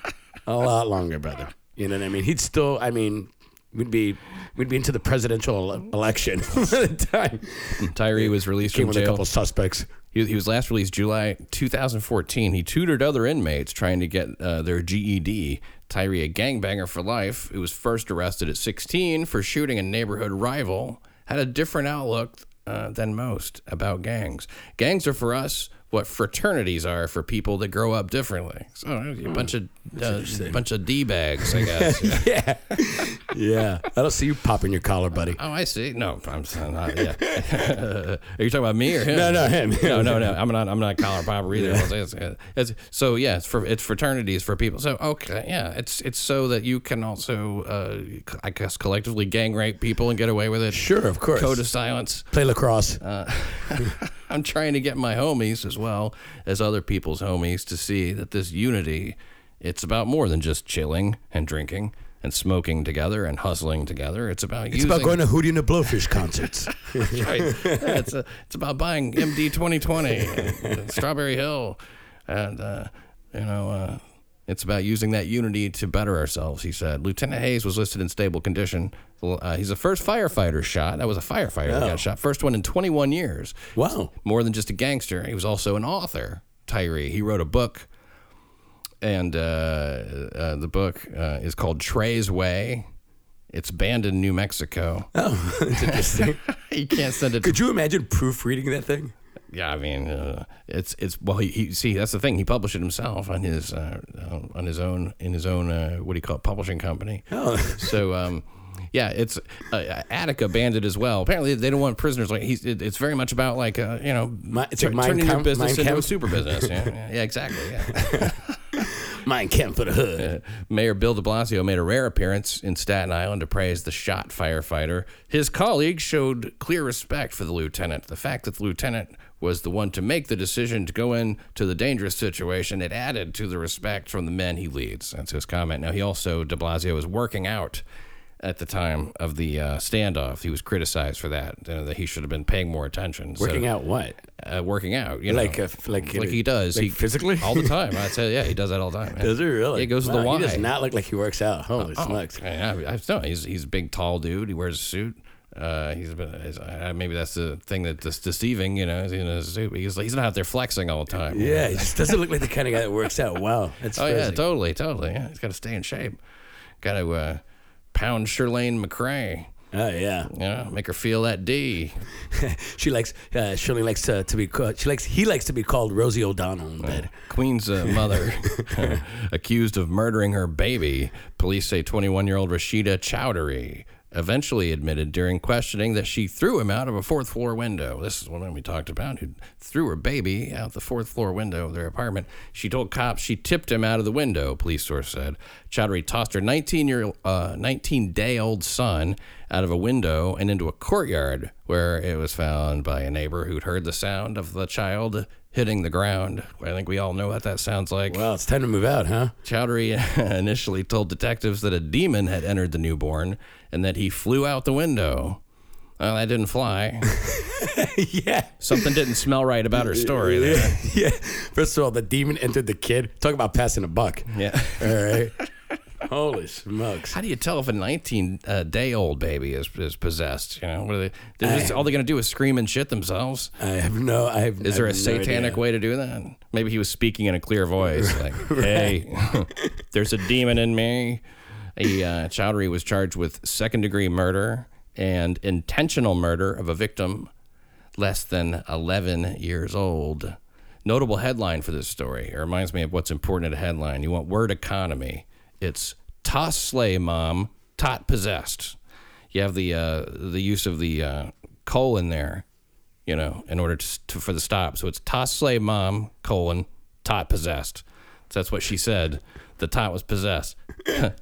a lot longer, brother. You know what I mean? He'd still. I mean, we'd be we'd be into the presidential ele- election at the time. Tyree was released Came from with a jail. couple suspects. He, he was last released July 2014. He tutored other inmates trying to get uh, their GED. Tyree, a gangbanger for life, who was first arrested at 16 for shooting a neighborhood rival, had a different outlook uh, than most about gangs. Gangs are for us what fraternities are for people that grow up differently. So a bunch of uh, bunch of d bags, I guess. Yeah, yeah. I don't see you popping your collar, buddy. Oh, I see. No, I'm not. Yeah. Are you talking about me or him? No, no, him. no, no, no. I'm not. I'm not a collar popper either. It's- it's- it's- so yeah, it's for it's fraternities for people. So okay, yeah, it's it's so that you can also, uh, I guess, collectively gang rape people and get away with it. Sure, of course. Code of silence. Play lacrosse. I'm trying to get my homies as well as other people's homies to see that this unity, it's about more than just chilling and drinking and smoking together and hustling together. It's about it's using about going to Hootie and the Blowfish concerts. right. Yeah, it's a, it's about buying MD 2020 and, and Strawberry Hill, and uh, you know, uh, it's about using that unity to better ourselves. He said. Lieutenant Hayes was listed in stable condition. Uh, he's the first firefighter shot. That was a firefighter that Oh. got shot. First one in 21 years. wow. More than just a gangster. He was also an author. Tyree. He wrote a book, and uh, uh, the book uh, is called Trey's Way. It's banned in New Mexico. Oh, that's interesting. you can't send it. Could you imagine proofreading that thing? Yeah, I mean, uh, it's it's well, he, he see that's the thing. He published it himself on his uh, uh, on his own in his own uh, what do you call it publishing company. Oh. so um, yeah, it's uh, Attica banned it as well. Apparently, they don't want prisoners like he's. It, it's very much about like uh, you know, Mi- it's tur- like Mein turning your business into a super business. Yeah, yeah, yeah, exactly. Yeah. Mine can't put a hood. Uh, Mayor Bill de Blasio made a rare appearance in Staten Island to praise the shot firefighter. His colleagues showed clear respect for the lieutenant. The fact that the lieutenant was the one to make the decision to go into the dangerous situation, it added to the respect from the men he leads. That's his comment. Now, he also, de Blasio, was working out at the time of the uh, standoff. He was criticized for that, uh, that he should have been paying more attention. So, Working out what? Uh, working out, you know. Like, uh, like, like he does. like he physically? all the time. I'd say, yeah, he does that all the time. man. Does he really? He goes to the Wow, Y. He does not look like he works out. Holy smokes. Yeah, I, I no, he's he's a big, tall dude. He wears a suit. Uh, he's, bit- he's uh, maybe that's the thing that's deceiving. You know, he's in a suit. He's he's not out there flexing all the time. Yeah, he just doesn't look like the kind of guy that works out. Wow, that's Oh yeah, totally, totally. Yeah, he's got to stay in shape. Got to uh, pound Chirlane McCray. Oh yeah, You know, make her feel that D. she likes. Uh, Shirley likes to, to be. Called, she likes. He likes to be called Rosie O'Donnell in bed. Queen's uh, mother accused of murdering her baby. Police say 21 year old Rashida Chowdhury eventually admitted during questioning that she threw him out of a fourth floor window. This is one we talked about who threw her baby out the fourth floor window of their apartment. She told cops she tipped him out of the window, police source said. Chowdhury tossed her 19 year uh, 19 day old son out of a window and into a courtyard where it was found by a neighbor who'd heard the sound of the child hitting the ground. I think we all know what that sounds like. Well, it's time to move out, huh? Chowdhury initially told detectives that a demon had entered the newborn and that he flew out the window. Well, that didn't fly. yeah, Something didn't smell right about her story there. yeah. First of all, the demon entered the kid. Talk about passing a buck. Yeah. All right. Holy smokes. How do you tell if a 19 uh, day old baby is, is possessed? You know, what are they? They're just, all they're going to do is scream and shit themselves. I have no. I have. Is there a satanic way to do that? Maybe he was speaking in a clear voice, like, "Hey, there's a demon in me." He, uh, Chowdhury was charged with second degree murder and intentional murder of a victim less than 11 years old. Notable headline for this story. It reminds me of what's important at a headline. You want word economy. It's toss slay mom, tot possessed. You have the uh, the use of the uh, colon there, you know, in order to, to for the stop. So it's toss slay mom colon tot possessed. So that's what she said. The tot was possessed.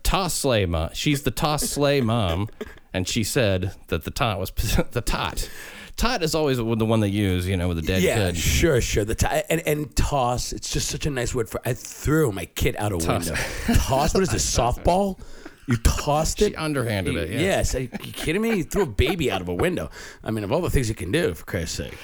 toss slay mom. She's the toss slay mom, and she said that the tot was the tot. Tot is always the one they use, you know, with the dead Yeah, kid. sure, sure. The t- and and toss. It's just such a nice word for. I threw my kid out of a window. toss. What is this? Softball? You tossed it. She underhanded it. Yeah. Yes. Are you kidding me? You threw a baby out of a window. I mean, of all the things you can do, for Christ's sake.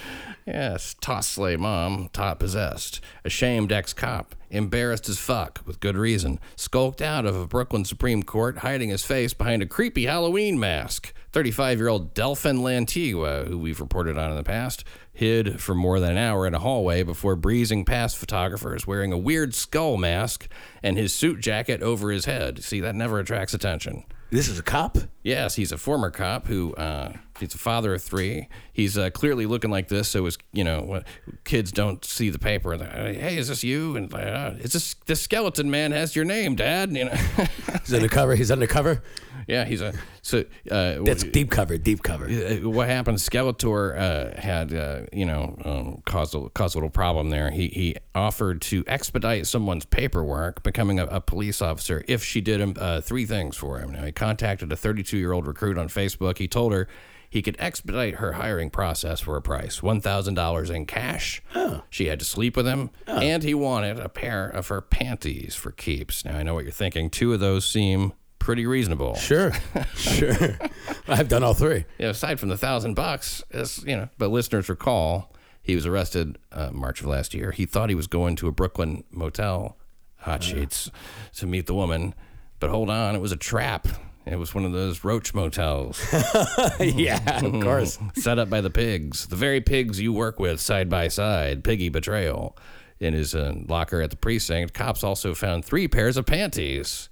Yes, toss slay mom, tot possessed. Ashamed ex cop, embarrassed as fuck, with good reason. Skulked out of a Brooklyn Supreme Court, hiding his face behind a creepy Halloween mask. 35 year old Delphin Lantigua, who we've reported on in the past, hid for more than an hour in a hallway before breezing past photographers wearing a weird skull mask and his suit jacket over his head. See, that never attracts attention. This is a cop. Yes, he's a former cop who uh, he's a father of three. He's uh, clearly looking like this, so his you know kids don't see the paper. And they're, hey, is this you? And uh, is this this skeleton man has your name, Dad? You know, He's undercover. He's undercover. Yeah, he's a so. Uh, That's deep cover. Deep cover. what happened? Skeletor uh, had uh, you know um, caused a, caused a little problem there. He he offered to expedite someone's paperwork, becoming a, a police officer, if she did him uh, three things for him. Now he contacted a 32 year old recruit on Facebook. He told her he could expedite her hiring process for a price one thousand dollars in cash. She had to sleep with him, and he wanted a pair of her panties for keeps. Now I know what you're thinking. Two of those seem pretty reasonable. Sure. sure. I've done all three. you know, aside from the thousand bucks, you know, but listeners recall he was arrested uh, March of last year. He thought he was going to a Brooklyn motel, hot sheets, to meet the woman, but hold on, it was a trap. It was one of those roach motels yeah, of course. set up by the pigs, the very pigs you work with side by side. Piggy betrayal. In his uh, locker at the precinct, cops also found three pairs of panties.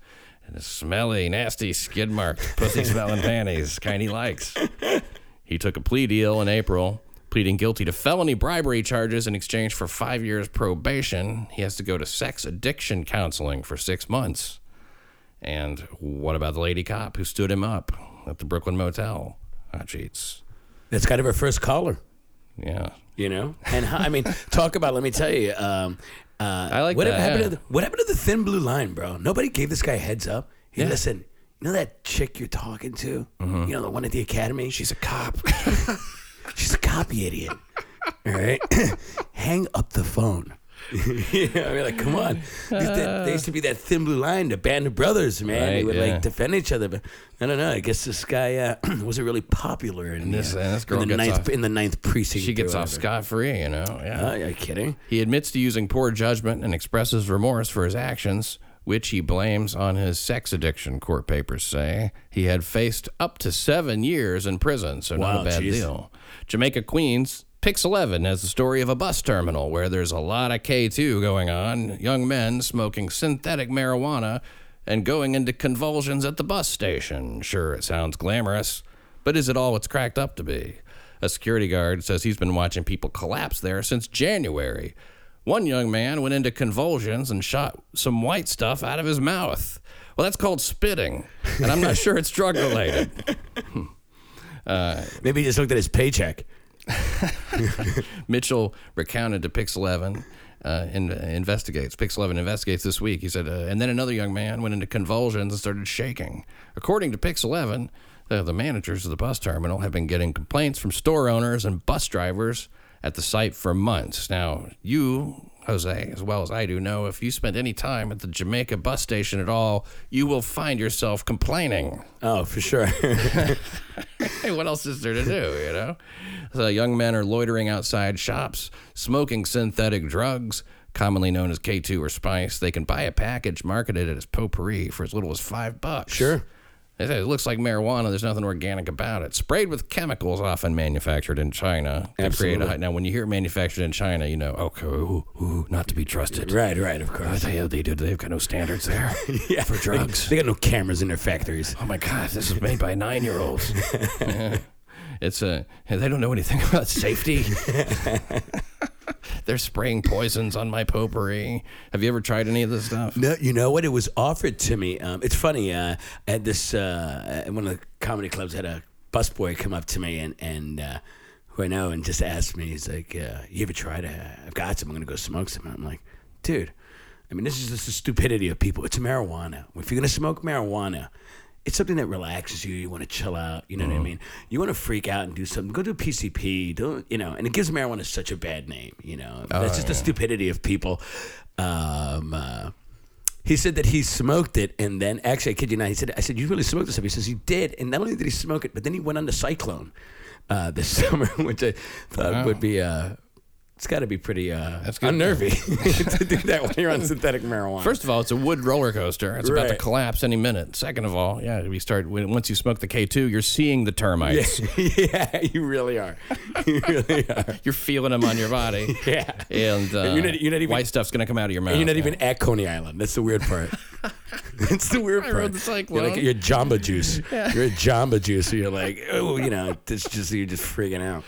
And a smelly, nasty, skid marked, pussy smelling panties, kind he likes. He took a plea deal in April, pleading guilty to felony bribery charges in exchange for five years probation. He has to go to sex addiction counseling for six months. And what about the lady cop who stood him up at the Brooklyn Motel? Hot sheets. That's kind of our first caller. Yeah. You know, and I mean, talk about. Let me tell you. Um, uh, I like what that, Happened yeah. to the, what happened to the thin blue line, bro? Nobody gave this guy a heads up. Hey, Yeah. listen. You know that chick you're talking to? You know the one at the academy. She's a cop. She's a copy idiot. All right, hang up the phone. yeah, I mean, like, come on. That- they used to be that thin blue line, the band of brothers, man. they would yeah. like defend each other, but I don't know. I guess this guy uh, wasn't really popular in, this- uh, and this girl in the gets ninth off- in the ninth precinct. She gets off scot free, you know. Yeah. Oh, are you kidding? He admits to using poor judgment and expresses remorse for his actions, which he blames on his sex addiction, court papers say. He had faced up to seven years in prison, so not a bad jeez. deal. Jamaica Queens, Pix 11 has the story of a bus terminal where there's a lot of K2 going on, young men smoking synthetic marijuana and going into convulsions at the bus station. Sure, it sounds glamorous, but is it all it's cracked up to be? A security guard says he's been watching people collapse there since January. One young man went into convulsions and shot some white stuff out of his mouth. Well, that's called spitting, and I'm not sure it's drug related. Hmm. Uh, Maybe he just looked at his paycheck. Mitchell recounted to Pix 11 uh, in, investigates. Pix 11 investigates this week. He said, uh, and then another young man went into convulsions and started shaking. According to Pix 11, uh, the managers of the bus terminal have been getting complaints from store owners and bus drivers at the site for months. Now, you, Jose, as well as I do, know if you spend any time at the Jamaica bus station at all, you will find yourself complaining. Oh, for sure. Hey, what else is there to do, you know? So young men are loitering outside shops, smoking synthetic drugs, commonly known as K2 or Spice. They can buy a package marketed as potpourri for as little as five bucks. Sure. They say it looks like marijuana. There's nothing organic about it. Sprayed with chemicals, often manufactured in China. to create a- Absolutely. now, when you hear manufactured in China, you know, oh, okay, ooh, ooh, not to be trusted. right, right, of course. the hell they do? They've got no standards there Yeah, for drugs. They got no cameras in their factories. Oh my God, this is made by nine year olds. it's a, they don't know anything about safety. They're spraying poisons on my potpourri. Have you ever tried any of this stuff? No, you know what? It was offered to me. Um, it's funny. Uh, at this, uh, one of the comedy clubs, had a busboy come up to me and and uh, who I know and just asked me. He's like, uh, "You ever tried? I've got some. I'm gonna go smoke some." I'm like, "Dude, I mean, this is just the stupidity of people. It's marijuana. If you're gonna smoke marijuana." It's something that relaxes you. You want to chill out. You know what I mean. You want to freak out and do something. Go do a PCP. Don't you know? And it gives marijuana such a bad name. You know, that's just the stupidity of people. Um, uh, he said that he smoked it, and then actually, I kid you not, he said, "I said you really smoked this stuff." He says he did, and not only did he smoke it, but then he went on the cyclone uh, this summer, which I thought would be uh, It's got to be pretty uh, That's good. unnerving to do that when you're on synthetic marijuana. First of all, it's a wood roller coaster. It's about to Right. collapse any minute. Second of all, yeah, we start when, once you smoke the K2, you're seeing the termites. yeah, you really are. You really are. You're feeling them on your body. Yeah. And uh, you're not- you're not even- white stuff's gonna come out of your mouth. And you're not yeah. even at Coney Island. That's the weird part. That's the weird I part. rode the cyclone. You're like you're Jamba Juice. You're a Jamba Juice. So you're like, oh, you know, it's just you're just freaking out.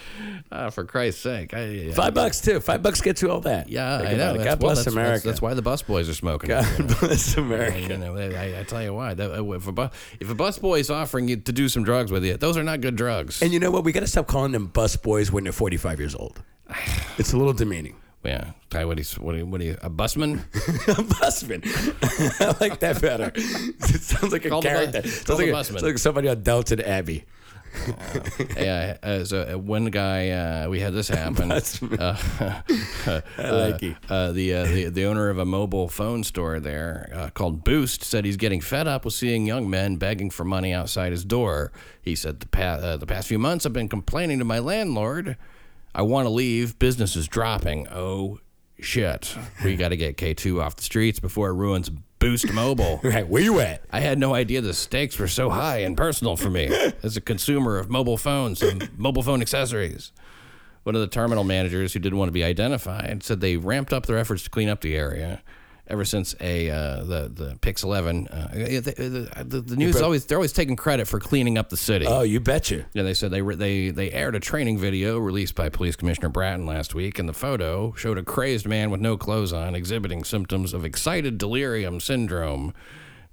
Ah, for Christ's sake. I, yeah. Five bucks too. Five bucks gets you all that. Yeah, Think I know. it. That's- God well, bless that's, America. That's, that's why the bus boys are smoking. it. God bless You America. know, I, I tell you why. That, uh, if, a bu- if a bus boy is offering you to do some drugs with you, those are not good drugs. And you know what? We got to stop calling them bus boys when they're 45 years old. It's a little demeaning. yeah, Ty, what he's what he, what he, a busman? a busman. I like that better. It sounds like a Call the character. call sounds the like, a- busman. sounds like somebody on Downton Abbey. Yeah, as uh, one guy, uh, we had this happen. Uh, I like you. uh, the, uh, the the owner of a mobile phone store there uh, called Boost said he's getting fed up with seeing young men begging for money outside his door. He said the past uh, the past few months I've been complaining to my landlord. I want to leave. Business is dropping. Oh shit! We got to get K two off the streets before it ruins Boost Mobile. Right, where you at? I had no idea the stakes were so high and personal for me as a consumer of mobile phones and mobile phone accessories. One of the terminal managers who didn't want to be identified said they ramped up their efforts to clean up the area ever since a uh, the the Pix 11. Uh, the, the, the, news is always they're always taking credit for cleaning up the city. Oh, you betcha. Yeah, they said they re- they they aired a training video released by Police Commissioner Bratton last week, and the photo showed a crazed man with no clothes on exhibiting symptoms of excited delirium syndrome,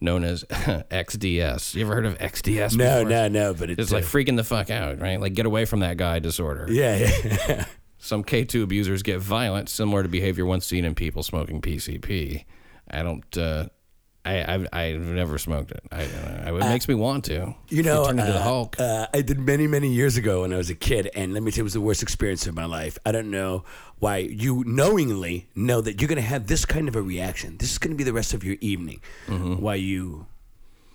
known as XDS. You ever heard of XDS? No, before? no, no, but it's, It's like freaking the fuck out, right? Like get away from that guy disorder. yeah, yeah. Some K2 abusers get violent, similar to behavior once seen in people smoking PCP. I don't. Uh, I, I've, I've never smoked it. I, uh, it makes me want to. You know, turn into the uh, Hulk. Uh, I did many, many years ago when I was a kid, and let me tell you, it was the worst experience of my life. I don't know why you knowingly know that you're going to have this kind of a reaction. This is going to be the rest of your evening. Mm-hmm. Why you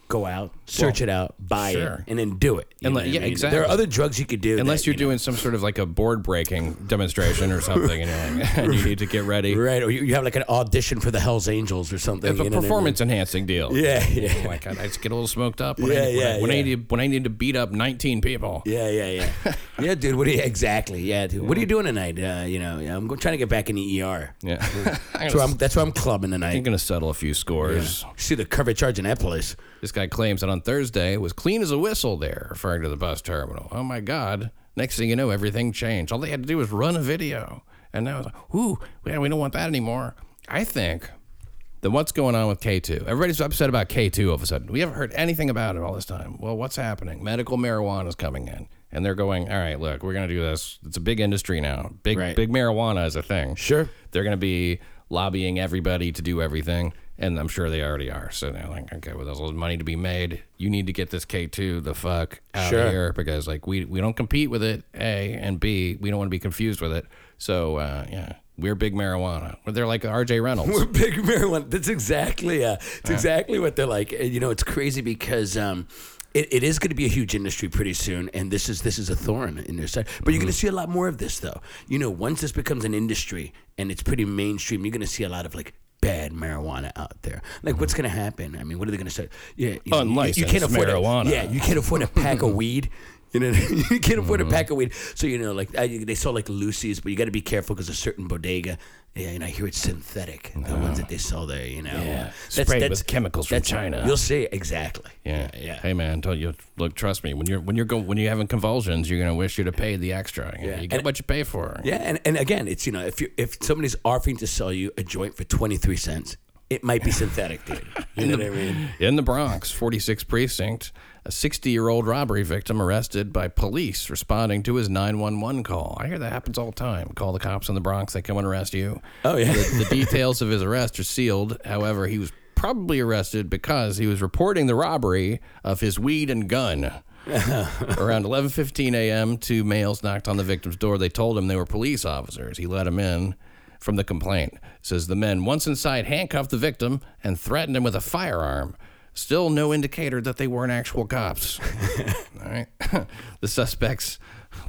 go out, search it out, buy sure. it, and then do it. You And like- what I yeah, mean? exactly. There are other drugs you could do. Unless that, you're you know- doing some sort of like a board breaking demonstration or something, and, like, and you need to get ready. Right, or you, you have like an audition for the Hell's Angels or something. It's a you know what I mean? performance enhancing deal. Yeah, yeah. Like I, I just get a little smoked up when, I, Yeah, when, I, yeah, I need to, when I need to beat up 19 people. Yeah, yeah, yeah. yeah, dude. What are you exactly? Yeah, dude. What are you doing tonight? Uh, you know, I'm trying to get back in the ER. Yeah. That's where I'm. That's where I'm clubbing I'm tonight. going to settle a few scores. See the cover charge in that place. This guy claims that on Thursday was clean as a whistle there, referring to the bus terminal. Oh my God. Next thing you know, everything changed. All they had to do was run a video. And now it's like, ooh, yeah, we don't want that anymore. I think that what's going on with K2? Everybody's upset about K2 all of a sudden. We haven't heard anything about it all this time. Well, what's happening? Medical marijuana is coming in. And they're going, all right, look, we're going to do this. It's a big industry now. Big, Right. big marijuana is a thing. Sure. They're going to be lobbying everybody to do everything, and I'm sure they already are. So they're like, okay, well, there's a little money to be made. You need to get this K2 the fuck out Sure. of here because like we we don't compete with it. A and B, we don't want to be confused with it. So uh, yeah, we're big marijuana. They're like R.J. Reynolds. We're big marijuana. That's exactly. Uh, it's exactly what they're like. And, you know, it's crazy because. Um, it, it is going to be a huge industry pretty soon, and this is this is a thorn in their side. But you're going to see a lot more of this, though. You know, once this becomes an industry and it's pretty mainstream, you're going to see a lot of like bad marijuana out there. Like, what's mm-hmm. going to happen? I mean, what are they going to say? Yeah, you, you- you, can't afford a- marijuana. yeah, you can't afford a pack of weed. You know, you can't afford a mm-hmm. pack of weed. So you know, like I, they sell like Lucy's, but you got to be careful because a certain bodega. Yeah, and I hear it's synthetic. The ones that oh. they sell there, you know. Yeah. Sprayed with chemicals from China. You'll see exactly. Yeah. yeah. Hey man, don't you look? Trust me. When you're when you're going when you're having convulsions, you're gonna wish you'd have paid the extra. You, know, Yeah. you get And- what you pay for. Yeah, and, and again, it's you know, if you if somebody's offering to sell you a joint for twenty three cents, it might be synthetic, dude. You know what I mean? In the Bronx, 46 precinct, a 60 year old robbery victim arrested by police responding to his 911 call. I hear that happens all the time. Call the cops in the Bronx, they come and arrest you. Oh yeah. The, the details of his arrest are sealed. However, he was probably arrested because he was reporting the robbery of his weed and gun. Around 11:15 a.m., two males knocked on the victim's door. They told him they were police officers. He let them in from the complaint. says the men once inside handcuffed the victim and threatened him with a firearm. Still no indicator that they weren't actual cops. All right. the suspects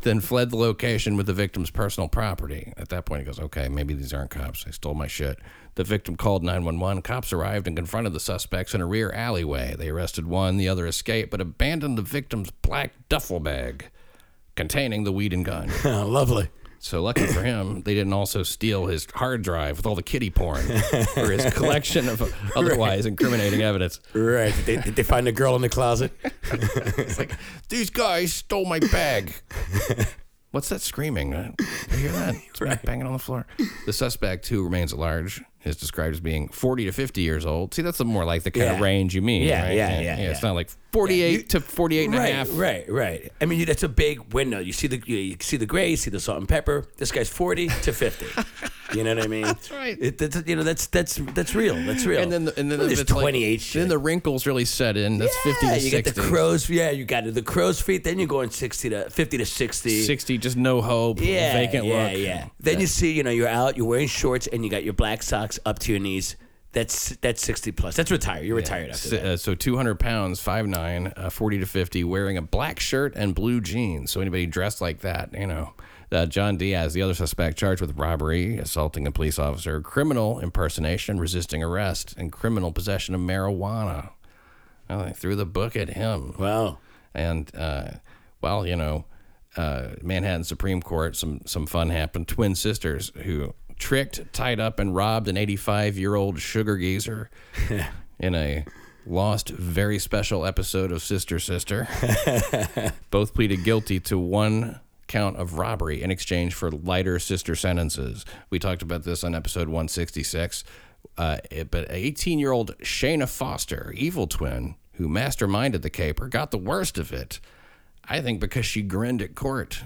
then fled the location with the victim's personal property. At that point, he goes, okay, maybe these aren't cops. They stole my shit. The victim called 911. Cops arrived and confronted the suspects in a rear alleyway. They arrested one, the other escaped, but abandoned the victim's black duffel bag containing the weed and gun. Lovely. So lucky for him, they didn't also steal his hard drive with all the kitty porn or his collection of otherwise incriminating evidence. Right. Did they, did they find a girl in the closet? It's like these guys stole my bag. What's that screaming? Uh, You hear that? It's right. banging on the floor. The suspect, who remains at large, is described as being 40 to 50 years old. See, that's the more like the kind of range you mean. Yeah, right? yeah, yeah, It's yeah. not like 48 you- to 48 and a right, half. right, right. I mean, that's a big window. You see the you, you see the gray, you see the salt and pepper. This guy's forty to fifty. you know what I mean? That's right. It, that's, you know, that's that's that's real. That's real. And then, the, and then Well, if there's like- twenty eight. Then the wrinkles really set in. That's 50 yeah, to you 60. get the crows. Yeah, you got the crow's feet. Then you're going sixty to fifty to sixty. 60, just no hope. Yeah, vacant yeah, look. yeah. Then you see, you know, you're out, you're wearing shorts, and you got your black socks up to your knees. That's that's sixty plus. That's retired. You're retired after So, that. uh, so 200 pounds, 5'9", uh, 40 to 50, wearing a black shirt and blue jeans. So anybody dressed like that, you know. Uh, John Diaz, the other suspect, charged with robbery, assaulting a police officer, criminal impersonation, resisting arrest, and criminal possession of marijuana. Well, they threw the book at him. Wow. And uh, well, you know, uh, Manhattan Supreme Court, some some fun happened. Twin sisters who tricked, tied up, and robbed an 85 year old sugar geezer in a lost, very special episode of Sister Sister. Both pleaded guilty to one count of robbery in exchange for lighter sister sentences. We talked about this on episode 166. Uh, it- but 18 year old Shayna Foster, evil twin, who masterminded the caper, got the worst of it. I think because she grinned at court.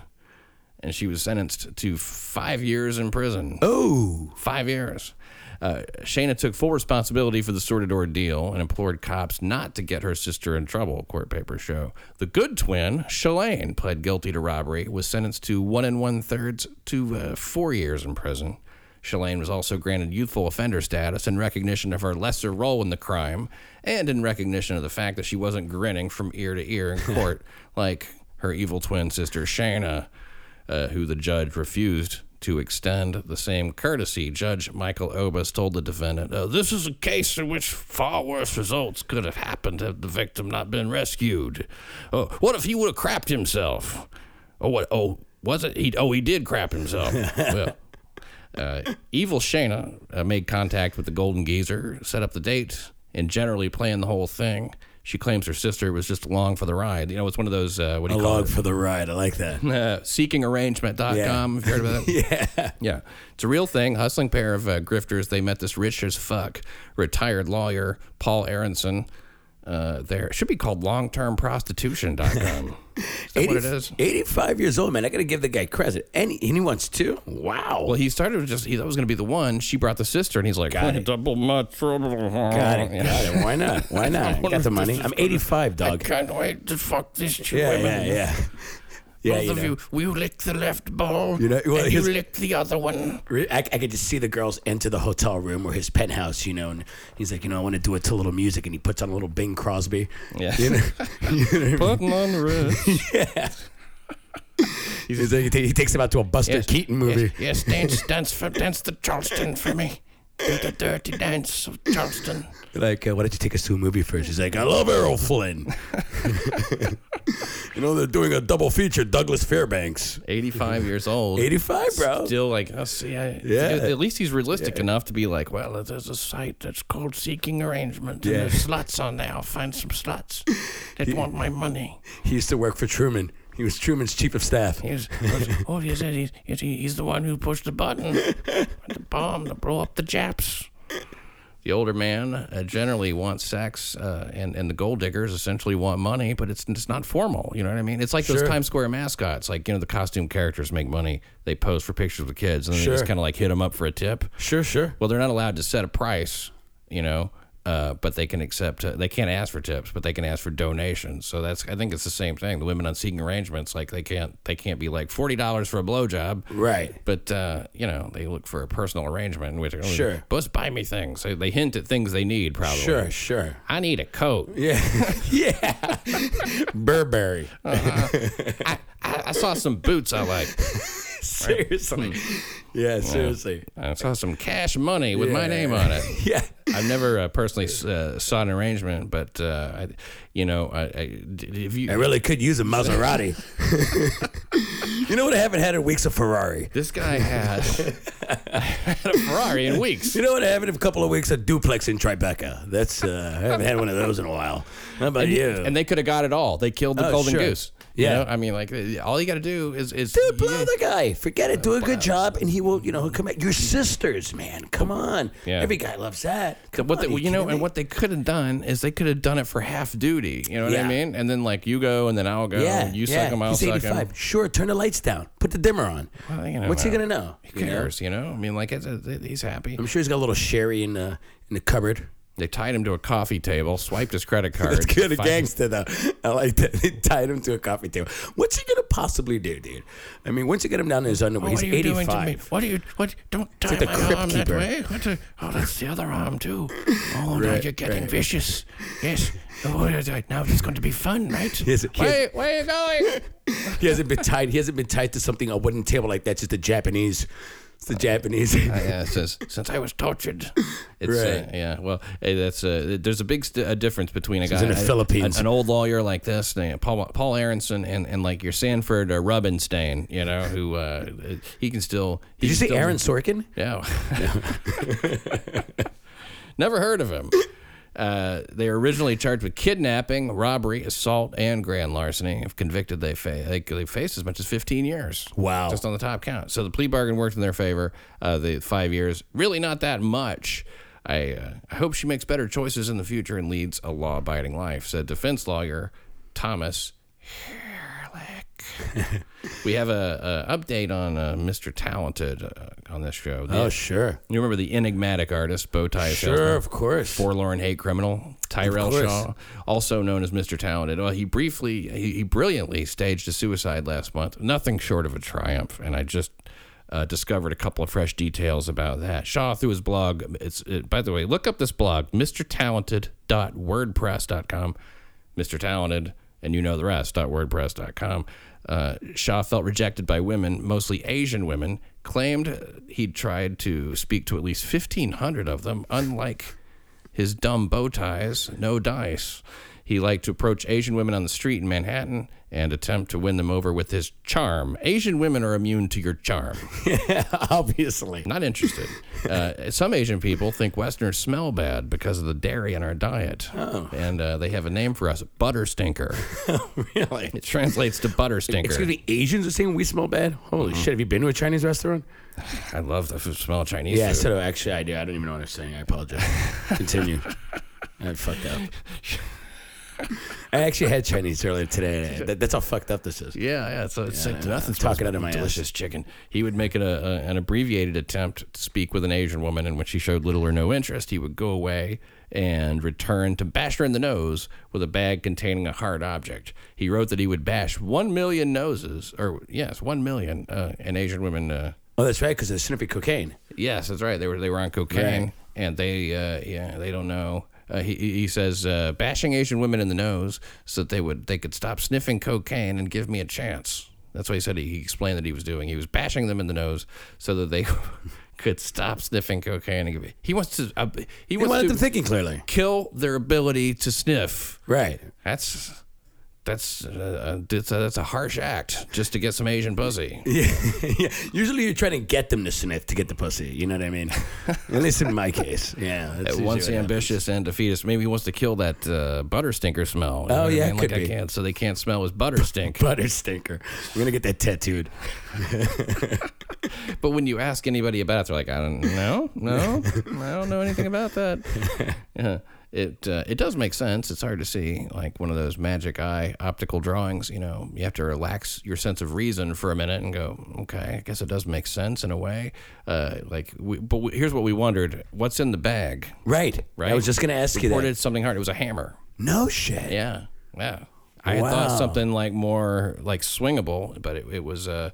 And she was sentenced to five years in prison. Oh, five years. Uh, Shayna took full responsibility for the sordid ordeal and implored cops not to get her sister in trouble, court papers show. The good twin, Shalane, pled guilty to robbery, was sentenced to one and one thirds to uh, four years in prison. Shalane was also granted youthful offender status in recognition of her lesser role in the crime and in recognition of the fact that she wasn't grinning from ear to ear in court like her evil twin sister Shayna uh, who the judge refused to extend the same courtesy. Judge Michael Obus told the defendant, uh, This is a case in which far worse results could have happened had the victim not been rescued. Oh, what if he would have crapped himself? Oh, what? Oh, was it? He, oh, he did crap himself. well, uh, evil Shayna uh, made contact with the Golden Geezer, set up the date, and generally planned the whole thing. She claims her sister was just along for the ride. You know, it's one of those, uh, what do you call log it? for the ride. I like that. uh, seekingarrangement.com. Yeah. Have you heard about that? yeah. yeah. It's a real thing. Hustling pair of uh, grifters. They met this rich as fuck retired lawyer, Paul Aronson. Uh, there. It should be called longtermprostitution.com. Is that what it is? 85 years old, man. I got to give the guy credit. And he, and he wants two? Wow. Well, he started with just, he thought was going to be the one. She brought the sister, and he's like, Got it. double my trouble. got it. Got it. Why not? Why not? I got the money. I'm 85, dog. I Can't wait to fuck these two Yeah, women. yeah, yeah. Yeah, Both you of know. you, will you lick the left ball? You know, well, and you here's- lick the other one. I, I could just see the girls enter the hotel room or his penthouse, you know, and he's like, you know, I want to do it to a little music, and he puts on a little Bing Crosby. Yeah. You know, you know mean? Putting on the wrist. He's like, he ta- he takes him out to a Buster Keaton movie. Yes, yes, dance, dance, for, dance the Charleston for me. Do the dirty dance of Charleston. Like, uh, why don't you take us to a movie first? He's like, I love Errol Flynn. you know, they're doing a double feature, Douglas Fairbanks. 85 years old. 85, bro. Still like, oh, see, I, Yeah. At least he's realistic enough to be like, well, there's a site that's called Seeking Arrangement, and Yeah. there's sluts on there. I'll find some sluts that want my money. He used to work for Truman. He was Truman's chief of staff. He's, oh, he said he's, he's, he's the one who pushed the button, the bomb to blow up the Japs. The older man uh, generally wants sex, uh, and and the gold diggers essentially want money, but it's it's not formal. You know what I mean? It's like those Sure. Times Square mascots. Like you know, the costume characters make money. They pose for pictures with kids, and then they just kind of like hit them up for a tip. Sure, sure. Well, they're not allowed to set a price. You know. Uh, but they can accept. Uh, they can't ask for tips, but they can ask for donations. So that's. I think it's the same thing. The women on seeking arrangements, like they can't. They can't be like forty dollars for a blowjob. Right. But uh, you know, they look for a personal arrangement. Which Sure. Boss, buy me things. They, they hint at things they need. Probably. Sure, sure. I need a coat. Yeah. yeah. Burberry. I, I, I saw some boots I like. seriously. Yeah, seriously. I saw some cash money with my name on it. Yeah. I've never uh, personally uh, saw an arrangement, but uh, I, you know, I, I, if you I really could use a Maserati. you know what I haven't had in weeks? A Ferrari. this guy had, had a Ferrari in weeks. You know what I haven't in a couple of weeks? A duplex in Tribeca. That's uh, I haven't had one of those in a while. How about you? And they could have got it all. They killed the Oh, golden sure. goose. You Yeah. know? I mean, like, uh, all you got to do is is Dude, blow the guy. Forget it. Do a good job, and he will. You know, he'll come at your sisters, man. Come on. Yeah. Every guy loves that. Come what on, they, you you know, and what they could have done is they could have done it for half duty. You know what I mean? And then like you go, and then I'll go. Yeah, you yeah. suck him, I'll He's suck him. Sure, turn the lights down. Put the dimmer on. Well, you know, What's he gonna know? Who You know? cares? You know? I mean, like, it's, it, he's happy. I'm sure he's got a little sherry in the in the cupboard. They tied him to a coffee table, swiped his credit card. That's good, a gangster though. I like that. They tied him to a coffee table. What's he gonna possibly do, dude? I mean, once you get him down to his underwear, Oh, he's what are you doing 85. to me? What are you? What? Don't tie like the my Crypt arm Keeper. that way. What the, oh, that's the other arm too. Oh, now you're getting right. vicious. Yes. Oh, now it's going to be fun, right? Yes, yes. Where, where are you going? He hasn't been tied. He hasn't been tied to something a wooden table like that. It's just the Japanese. It's the Japanese. yeah, it says since I was tortured. It's, Right. Uh, yeah. Well, hey, that's uh, there's a big st- a difference between a guy in the a- Philippines. an, an old lawyer like this, uh, Paul Paul Aronson, and, and like your Sanford uh, Rubenstein, you know, who uh, he can still. He Did you say still- Aaron Sorkin? Yeah. Never heard of him. Uh, they were originally charged with kidnapping, robbery, assault, and grand larceny. If convicted, they, fa- they, they face as much as 15 years. Wow. Just on the top count. So the plea bargain worked in their favor. Uh, the five years, really not that much. I, uh, I hope she makes better choices in the future and leads a law abiding life, said defense lawyer Thomas. we have a, a update on uh, Mr. Talented uh, on this show. The- Oh, sure. you remember the enigmatic artist, bow tie Sure, salesman, of course. forlorn hate criminal, Tyrell. Shaw, also known as Mr. Talented. Well, he briefly, he, he brilliantly staged a suicide last month. Nothing short of a triumph, and I just uh, discovered a couple of fresh details about that. Shaw through his blog. It's it, by the way, look up this blog, MrTalented.wordpress.com. Mr. Talented, and you know the rest. .wordpress.com. Uh, Shaw felt rejected by women, mostly Asian women. Claimed he'd tried to speak to at least 1,500 of them, unlike his dumb bow ties, no dice. He liked to approach Asian women on the street in Manhattan and attempt to win them over with his charm. Asian women are immune to your charm. Obviously. Not interested. Uh, some Asian people think Westerners smell bad because of the dairy in our diet. Oh. And uh, they have a name for us, butter stinker. really? It translates to butter stinker. Excuse me, Asians are saying we smell bad? Holy Mm-hmm. shit, have you been to a Chinese restaurant? I love the smell of Chinese Yeah, food. so actually I do. I don't even know what I'm saying. I apologize. Continue. I fucked up. I actually had Chinese earlier today. That, that's how fucked up this is. Yeah, yeah. So it's like yeah, nothing. I'm talking out of my ass. delicious chicken. He would make it a, a, an abbreviated attempt to speak with an Asian woman, and when she showed little or no interest, he would go away and return to bash her in the nose with a bag containing a hard object. He wrote that he would bash one million noses, or yes, one million, uh, and Asian women. Uh, Oh, that's right, because they're sniffing cocaine. Yes, that's right. They were they were on cocaine, Right. and they uh, yeah they don't know. Uh, he he says uh, bashing Asian women in the nose so that they would they could stop sniffing cocaine and give me a chance. That's what he said. He, he explained that he was doing. He was bashing them in the nose so that they could stop sniffing cocaine. And give me, he wants to uh, he He wants wanted to them thinking clearly. kill their ability to sniff. Right. That's that's uh, that's, a, that's a harsh act just to get some Asian pussy. Yeah. yeah. Usually you're trying to get them to sniff to get the pussy. You know what I mean? At least in my case. Yeah. that's once happens. ambitious and defeatist. Maybe he wants to kill that uh, butter stinker smell. Oh, what I yeah, mean? could like I be. can't, so they can't smell his butter stink. Butter stinker. We're going to get that tattooed. but when you ask anybody about it, they're like, I don't know, no, I don't know anything about that. Yeah. It uh, it does make sense. It's hard to see like one of those magic eye optical drawings. You know, you have to relax your sense of reason for a minute and go, okay, I guess it does make sense in a way. Uh, like, we, but we, here's what we wondered: what's in the bag? Right. Right. I was just going to ask you Reported that. something hard. It was a hammer. No shit. Yeah, yeah. I had thought something like more like swingable, but it, it was uh,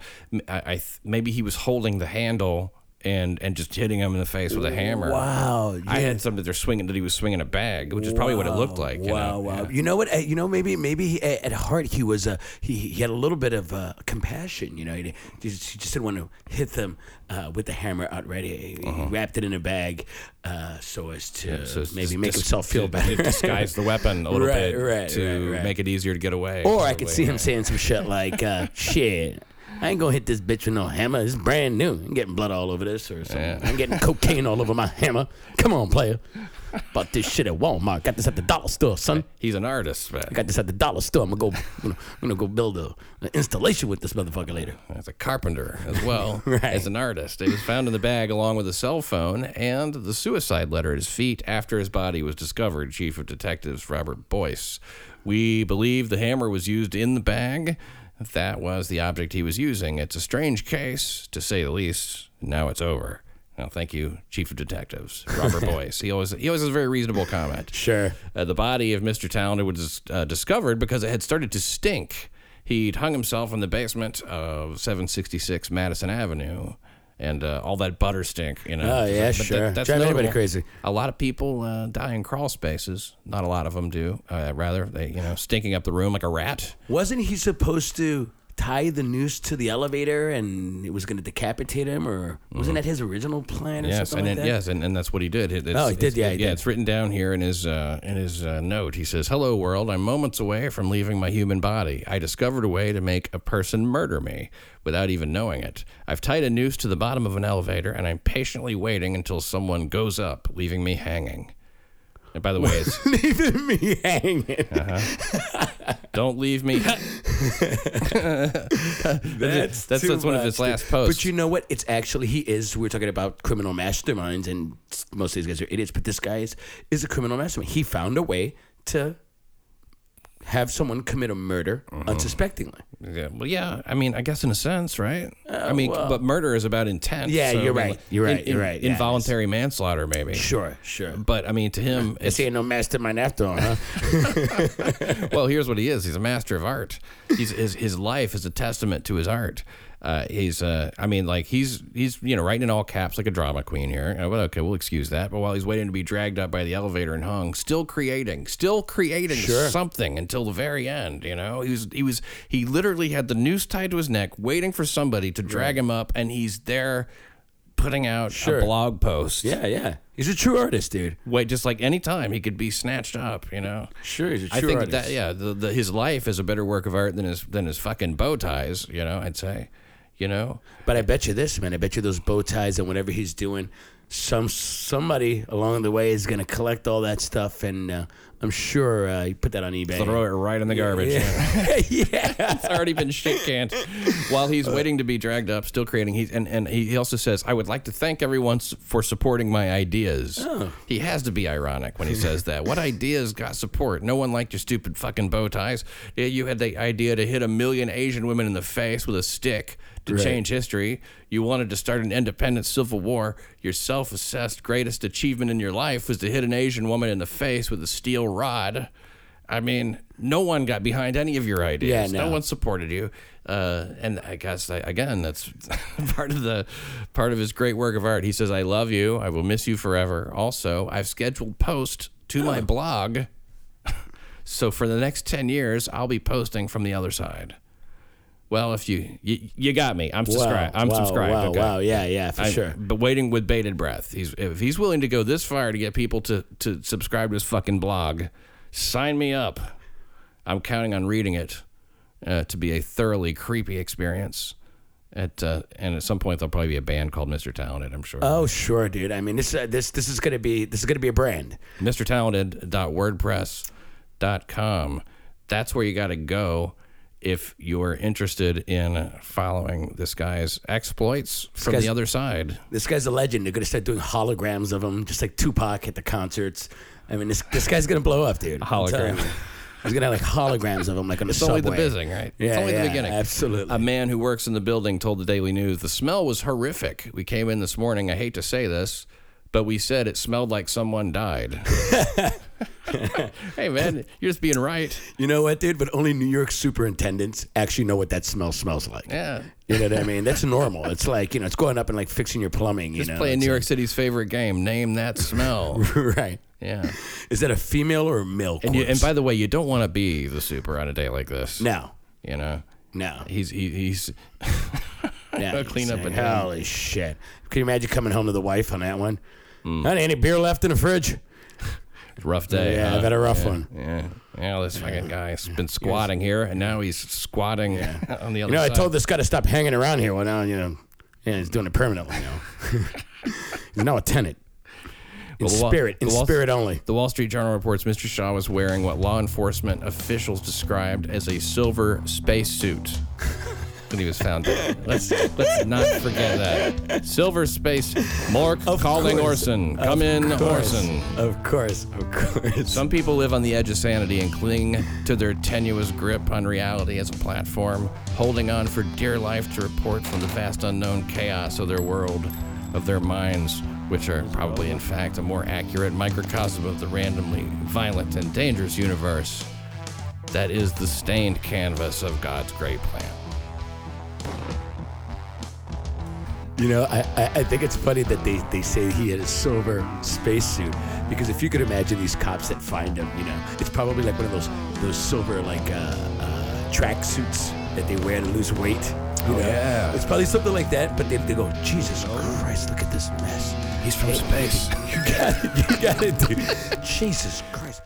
I, I th- maybe he was holding the handle and and just hitting him in the face with a hammer. Wow. I had some that they're swinging that he was swinging a bag, which is probably what it looked like. you wow, know? wow. Yeah. You know what? uh, You know, maybe, maybe he, uh, at heart he was, uh, he, he had a little bit of uh, compassion. You know, he, he just, didn't want to hit them uh, with the hammer outright. He, he wrapped it in a bag uh, so as to Uh-huh. So maybe make dis- himself feel better. disguise the weapon a little Right, bit right, to right, right. make it easier to get away. Or I could see him saying some shit like, uh, "Shit, I ain't gonna hit this bitch with no hammer. It's brand new. I'm getting blood all over this, or something. Yeah. I'm getting cocaine all over my hammer. Come on, player. Bought this shit at Walmart. Got this at the dollar store, son. He's an artist, man. I got this at the dollar store. I'm gonna go. I'm gonna, I'm gonna go build a, an installation with this motherfucker later. as a carpenter as well Right. as an artist. It was found in the bag along with a cell phone and the suicide letter at his feet after his body was discovered. Chief of Detectives Robert Boyce. We believe the hammer was used in the bag. That was the object he was using. It's a strange case, to say the least. Now it's over. Well, thank you, Chief of Detectives Robert Boyce. He always he always has a very reasonable comment. Sure. Uh, the body of Mr. Talented was uh, discovered because it had started to stink. He'd hung himself in the basement of 766 Madison Avenue, and uh, all that butter stink, you know. Oh, yeah, But sure. Drive anybody crazy. A lot of people uh, die in crawl spaces. Not a lot of them do. Uh, rather, they you know stinking up the room like a rat. Wasn't he supposed to tie the noose to the elevator and it was gonna decapitate him, or wasn't that his original plan? Or Mm-hmm. Yes, something and like it, that? yes, and, and that's what he did. It- Oh, he did, yeah, he yeah. did. It's written down here in his uh, in his uh, note. He says, "Hello, world. I'm moments away from leaving my human body. I discovered a way to make a person murder me without even knowing it. I've tied a noose to the bottom of an elevator, and I'm patiently waiting until someone goes up, leaving me hanging." And by the way, it's, leaving me hanging. don't leave me. That's that's, that's one of his last posts. But you know what? It's actually he is. We're talking about criminal masterminds, and most of these guys are idiots. But this guy is is a criminal mastermind. He found a way to have someone commit a murder Mm-hmm. unsuspectingly. Yeah, well, yeah. I mean, I guess in a sense, right? I mean, but murder is about intent. Yeah, so, you're I mean, right. You're right. You're right. Yeah, Involuntary manslaughter, maybe. Sure, sure. But I mean, to him, it's, ain't no mastermind after all, huh? well, here's what he is. He's a master of art. He's his his life is a testament to his art. Uh, he's, uh, I mean, like he's he's you know writing in all caps like a drama queen here. Uh, well, okay, we'll excuse that. But while he's waiting to be dragged up by the elevator and hung, still creating, still creating something until the very end. You know, he was he was he literally had the noose tied to his neck, waiting for somebody to drag him up, and he's there putting out Sure. a blog post. yeah, yeah. He's a true artist, dude. Wait, just like any time he could be snatched up. You know. Sure, he's a true I think artist. that yeah, the, the, his life is a better work of art than his than his fucking bow ties. You know, I'd say, you know, But I bet you this, man. I bet you those bow ties and whatever he's doing, some somebody along the way is gonna collect all that stuff, and uh, I'm sure uh, you put that on eBay. throw it right in the garbage. yeah, yeah. it's already been shit canned. While he's waiting to be dragged up, still creating. He's and and he also says, "I would like to thank everyone for supporting my ideas." He has to be ironic when he says that. What ideas got support? No one liked your stupid fucking bow ties. Yeah, You had the idea to hit a million Asian women in the face with a stick to Right. change history. You wanted to start an independent civil war. Your self-assessed greatest achievement in your life was to hit an Asian woman in the face with a steel rod. I mean, no one got behind any of your ideas. Yeah, no. no. one supported you. Uh, and I guess I, again, that's part of the part of his great work of art. He says, "I love you. I will miss you forever." Also, I've scheduled post to my blog. so for the next ten years, I'll be posting from the other side. Well, if you you, you got me, I'm subscribed. I'm wow, subscribed. Wow, okay? wow, yeah, yeah, for I- sure. But waiting with bated breath. He's if he's willing to go this far to get people to to subscribe to his fucking blog, sign me up. I'm counting on reading it uh, to be a thoroughly creepy experience. At uh, and at some point there'll probably be a band called Mr. Talented. I'm sure. Oh, sure, dude. I mean, this uh, this this is gonna be this is gonna be a brand. Mr. Talented. MrTalented.wordpress.com. That's where you got to go if you're interested in following this guy's exploits from guy's- the other side. This guy's a legend. They're gonna start doing holograms of him, just like Tupac at the concerts. I mean, this this guy's gonna blow up, dude. Hologram. He's gonna have like holograms of him, like on the It's subway. only the bizzing, right? Yeah, it's only yeah, the beginning. absolutely. A man who works in the building told the Daily News the smell was horrific. We came in this morning. I hate to say this, but we said it smelled like someone died. hey, man, you're just being right. You know what, dude? But only New York superintendents actually know what that smell smells like. Yeah. You know what I mean? That's normal. It's like, you know, it's going up and like fixing your plumbing, you Just know. playing New York City's favorite game. Name that smell. right. yeah. Is that a female or a male And, you, and by the way, you don't want to be the super on a day like this. No. You know, No. he's he, he's No. clean up. Holy shit. Can you imagine coming home to the wife on that one? Mm. Honey, any beer left in the fridge? Rough day. Yeah, huh? I've had a rough yeah, one. Yeah. Yeah, this fucking guy's been squatting here, and now he's squatting on the other You know, I told this guy to stop hanging around here. Well, now, you know, yeah, he's doing it permanently now. he's now a tenant. In Well, spirit. In Wall- spirit only. The Wall Street Journal reports Mr. Shaw was wearing what law enforcement officials described as a silver spacesuit when he was found dead. Let's let's not forget that silver space. Mork calling course. Orson. Come in, Orson. Of course. Of course. Some people live on the edge of sanity and cling to their tenuous grip on reality as a platform, holding on for dear life to report from the vast unknown chaos of their world, of their minds, which are probably, in fact, a more accurate microcosm of the randomly violent and dangerous universe that is the stained canvas of God's great plan. You know, I, I, think it's funny that they, they say he had a silver spacesuit because if you could imagine these cops that find him, you know, it's probably like one of those those silver like uh, uh, track suits that they wear to lose weight. You know? yeah. it's probably something like that. But they, they go, Jesus Christ, look at this mess. He's from space. You got it, you got it, dude. Jesus Christ.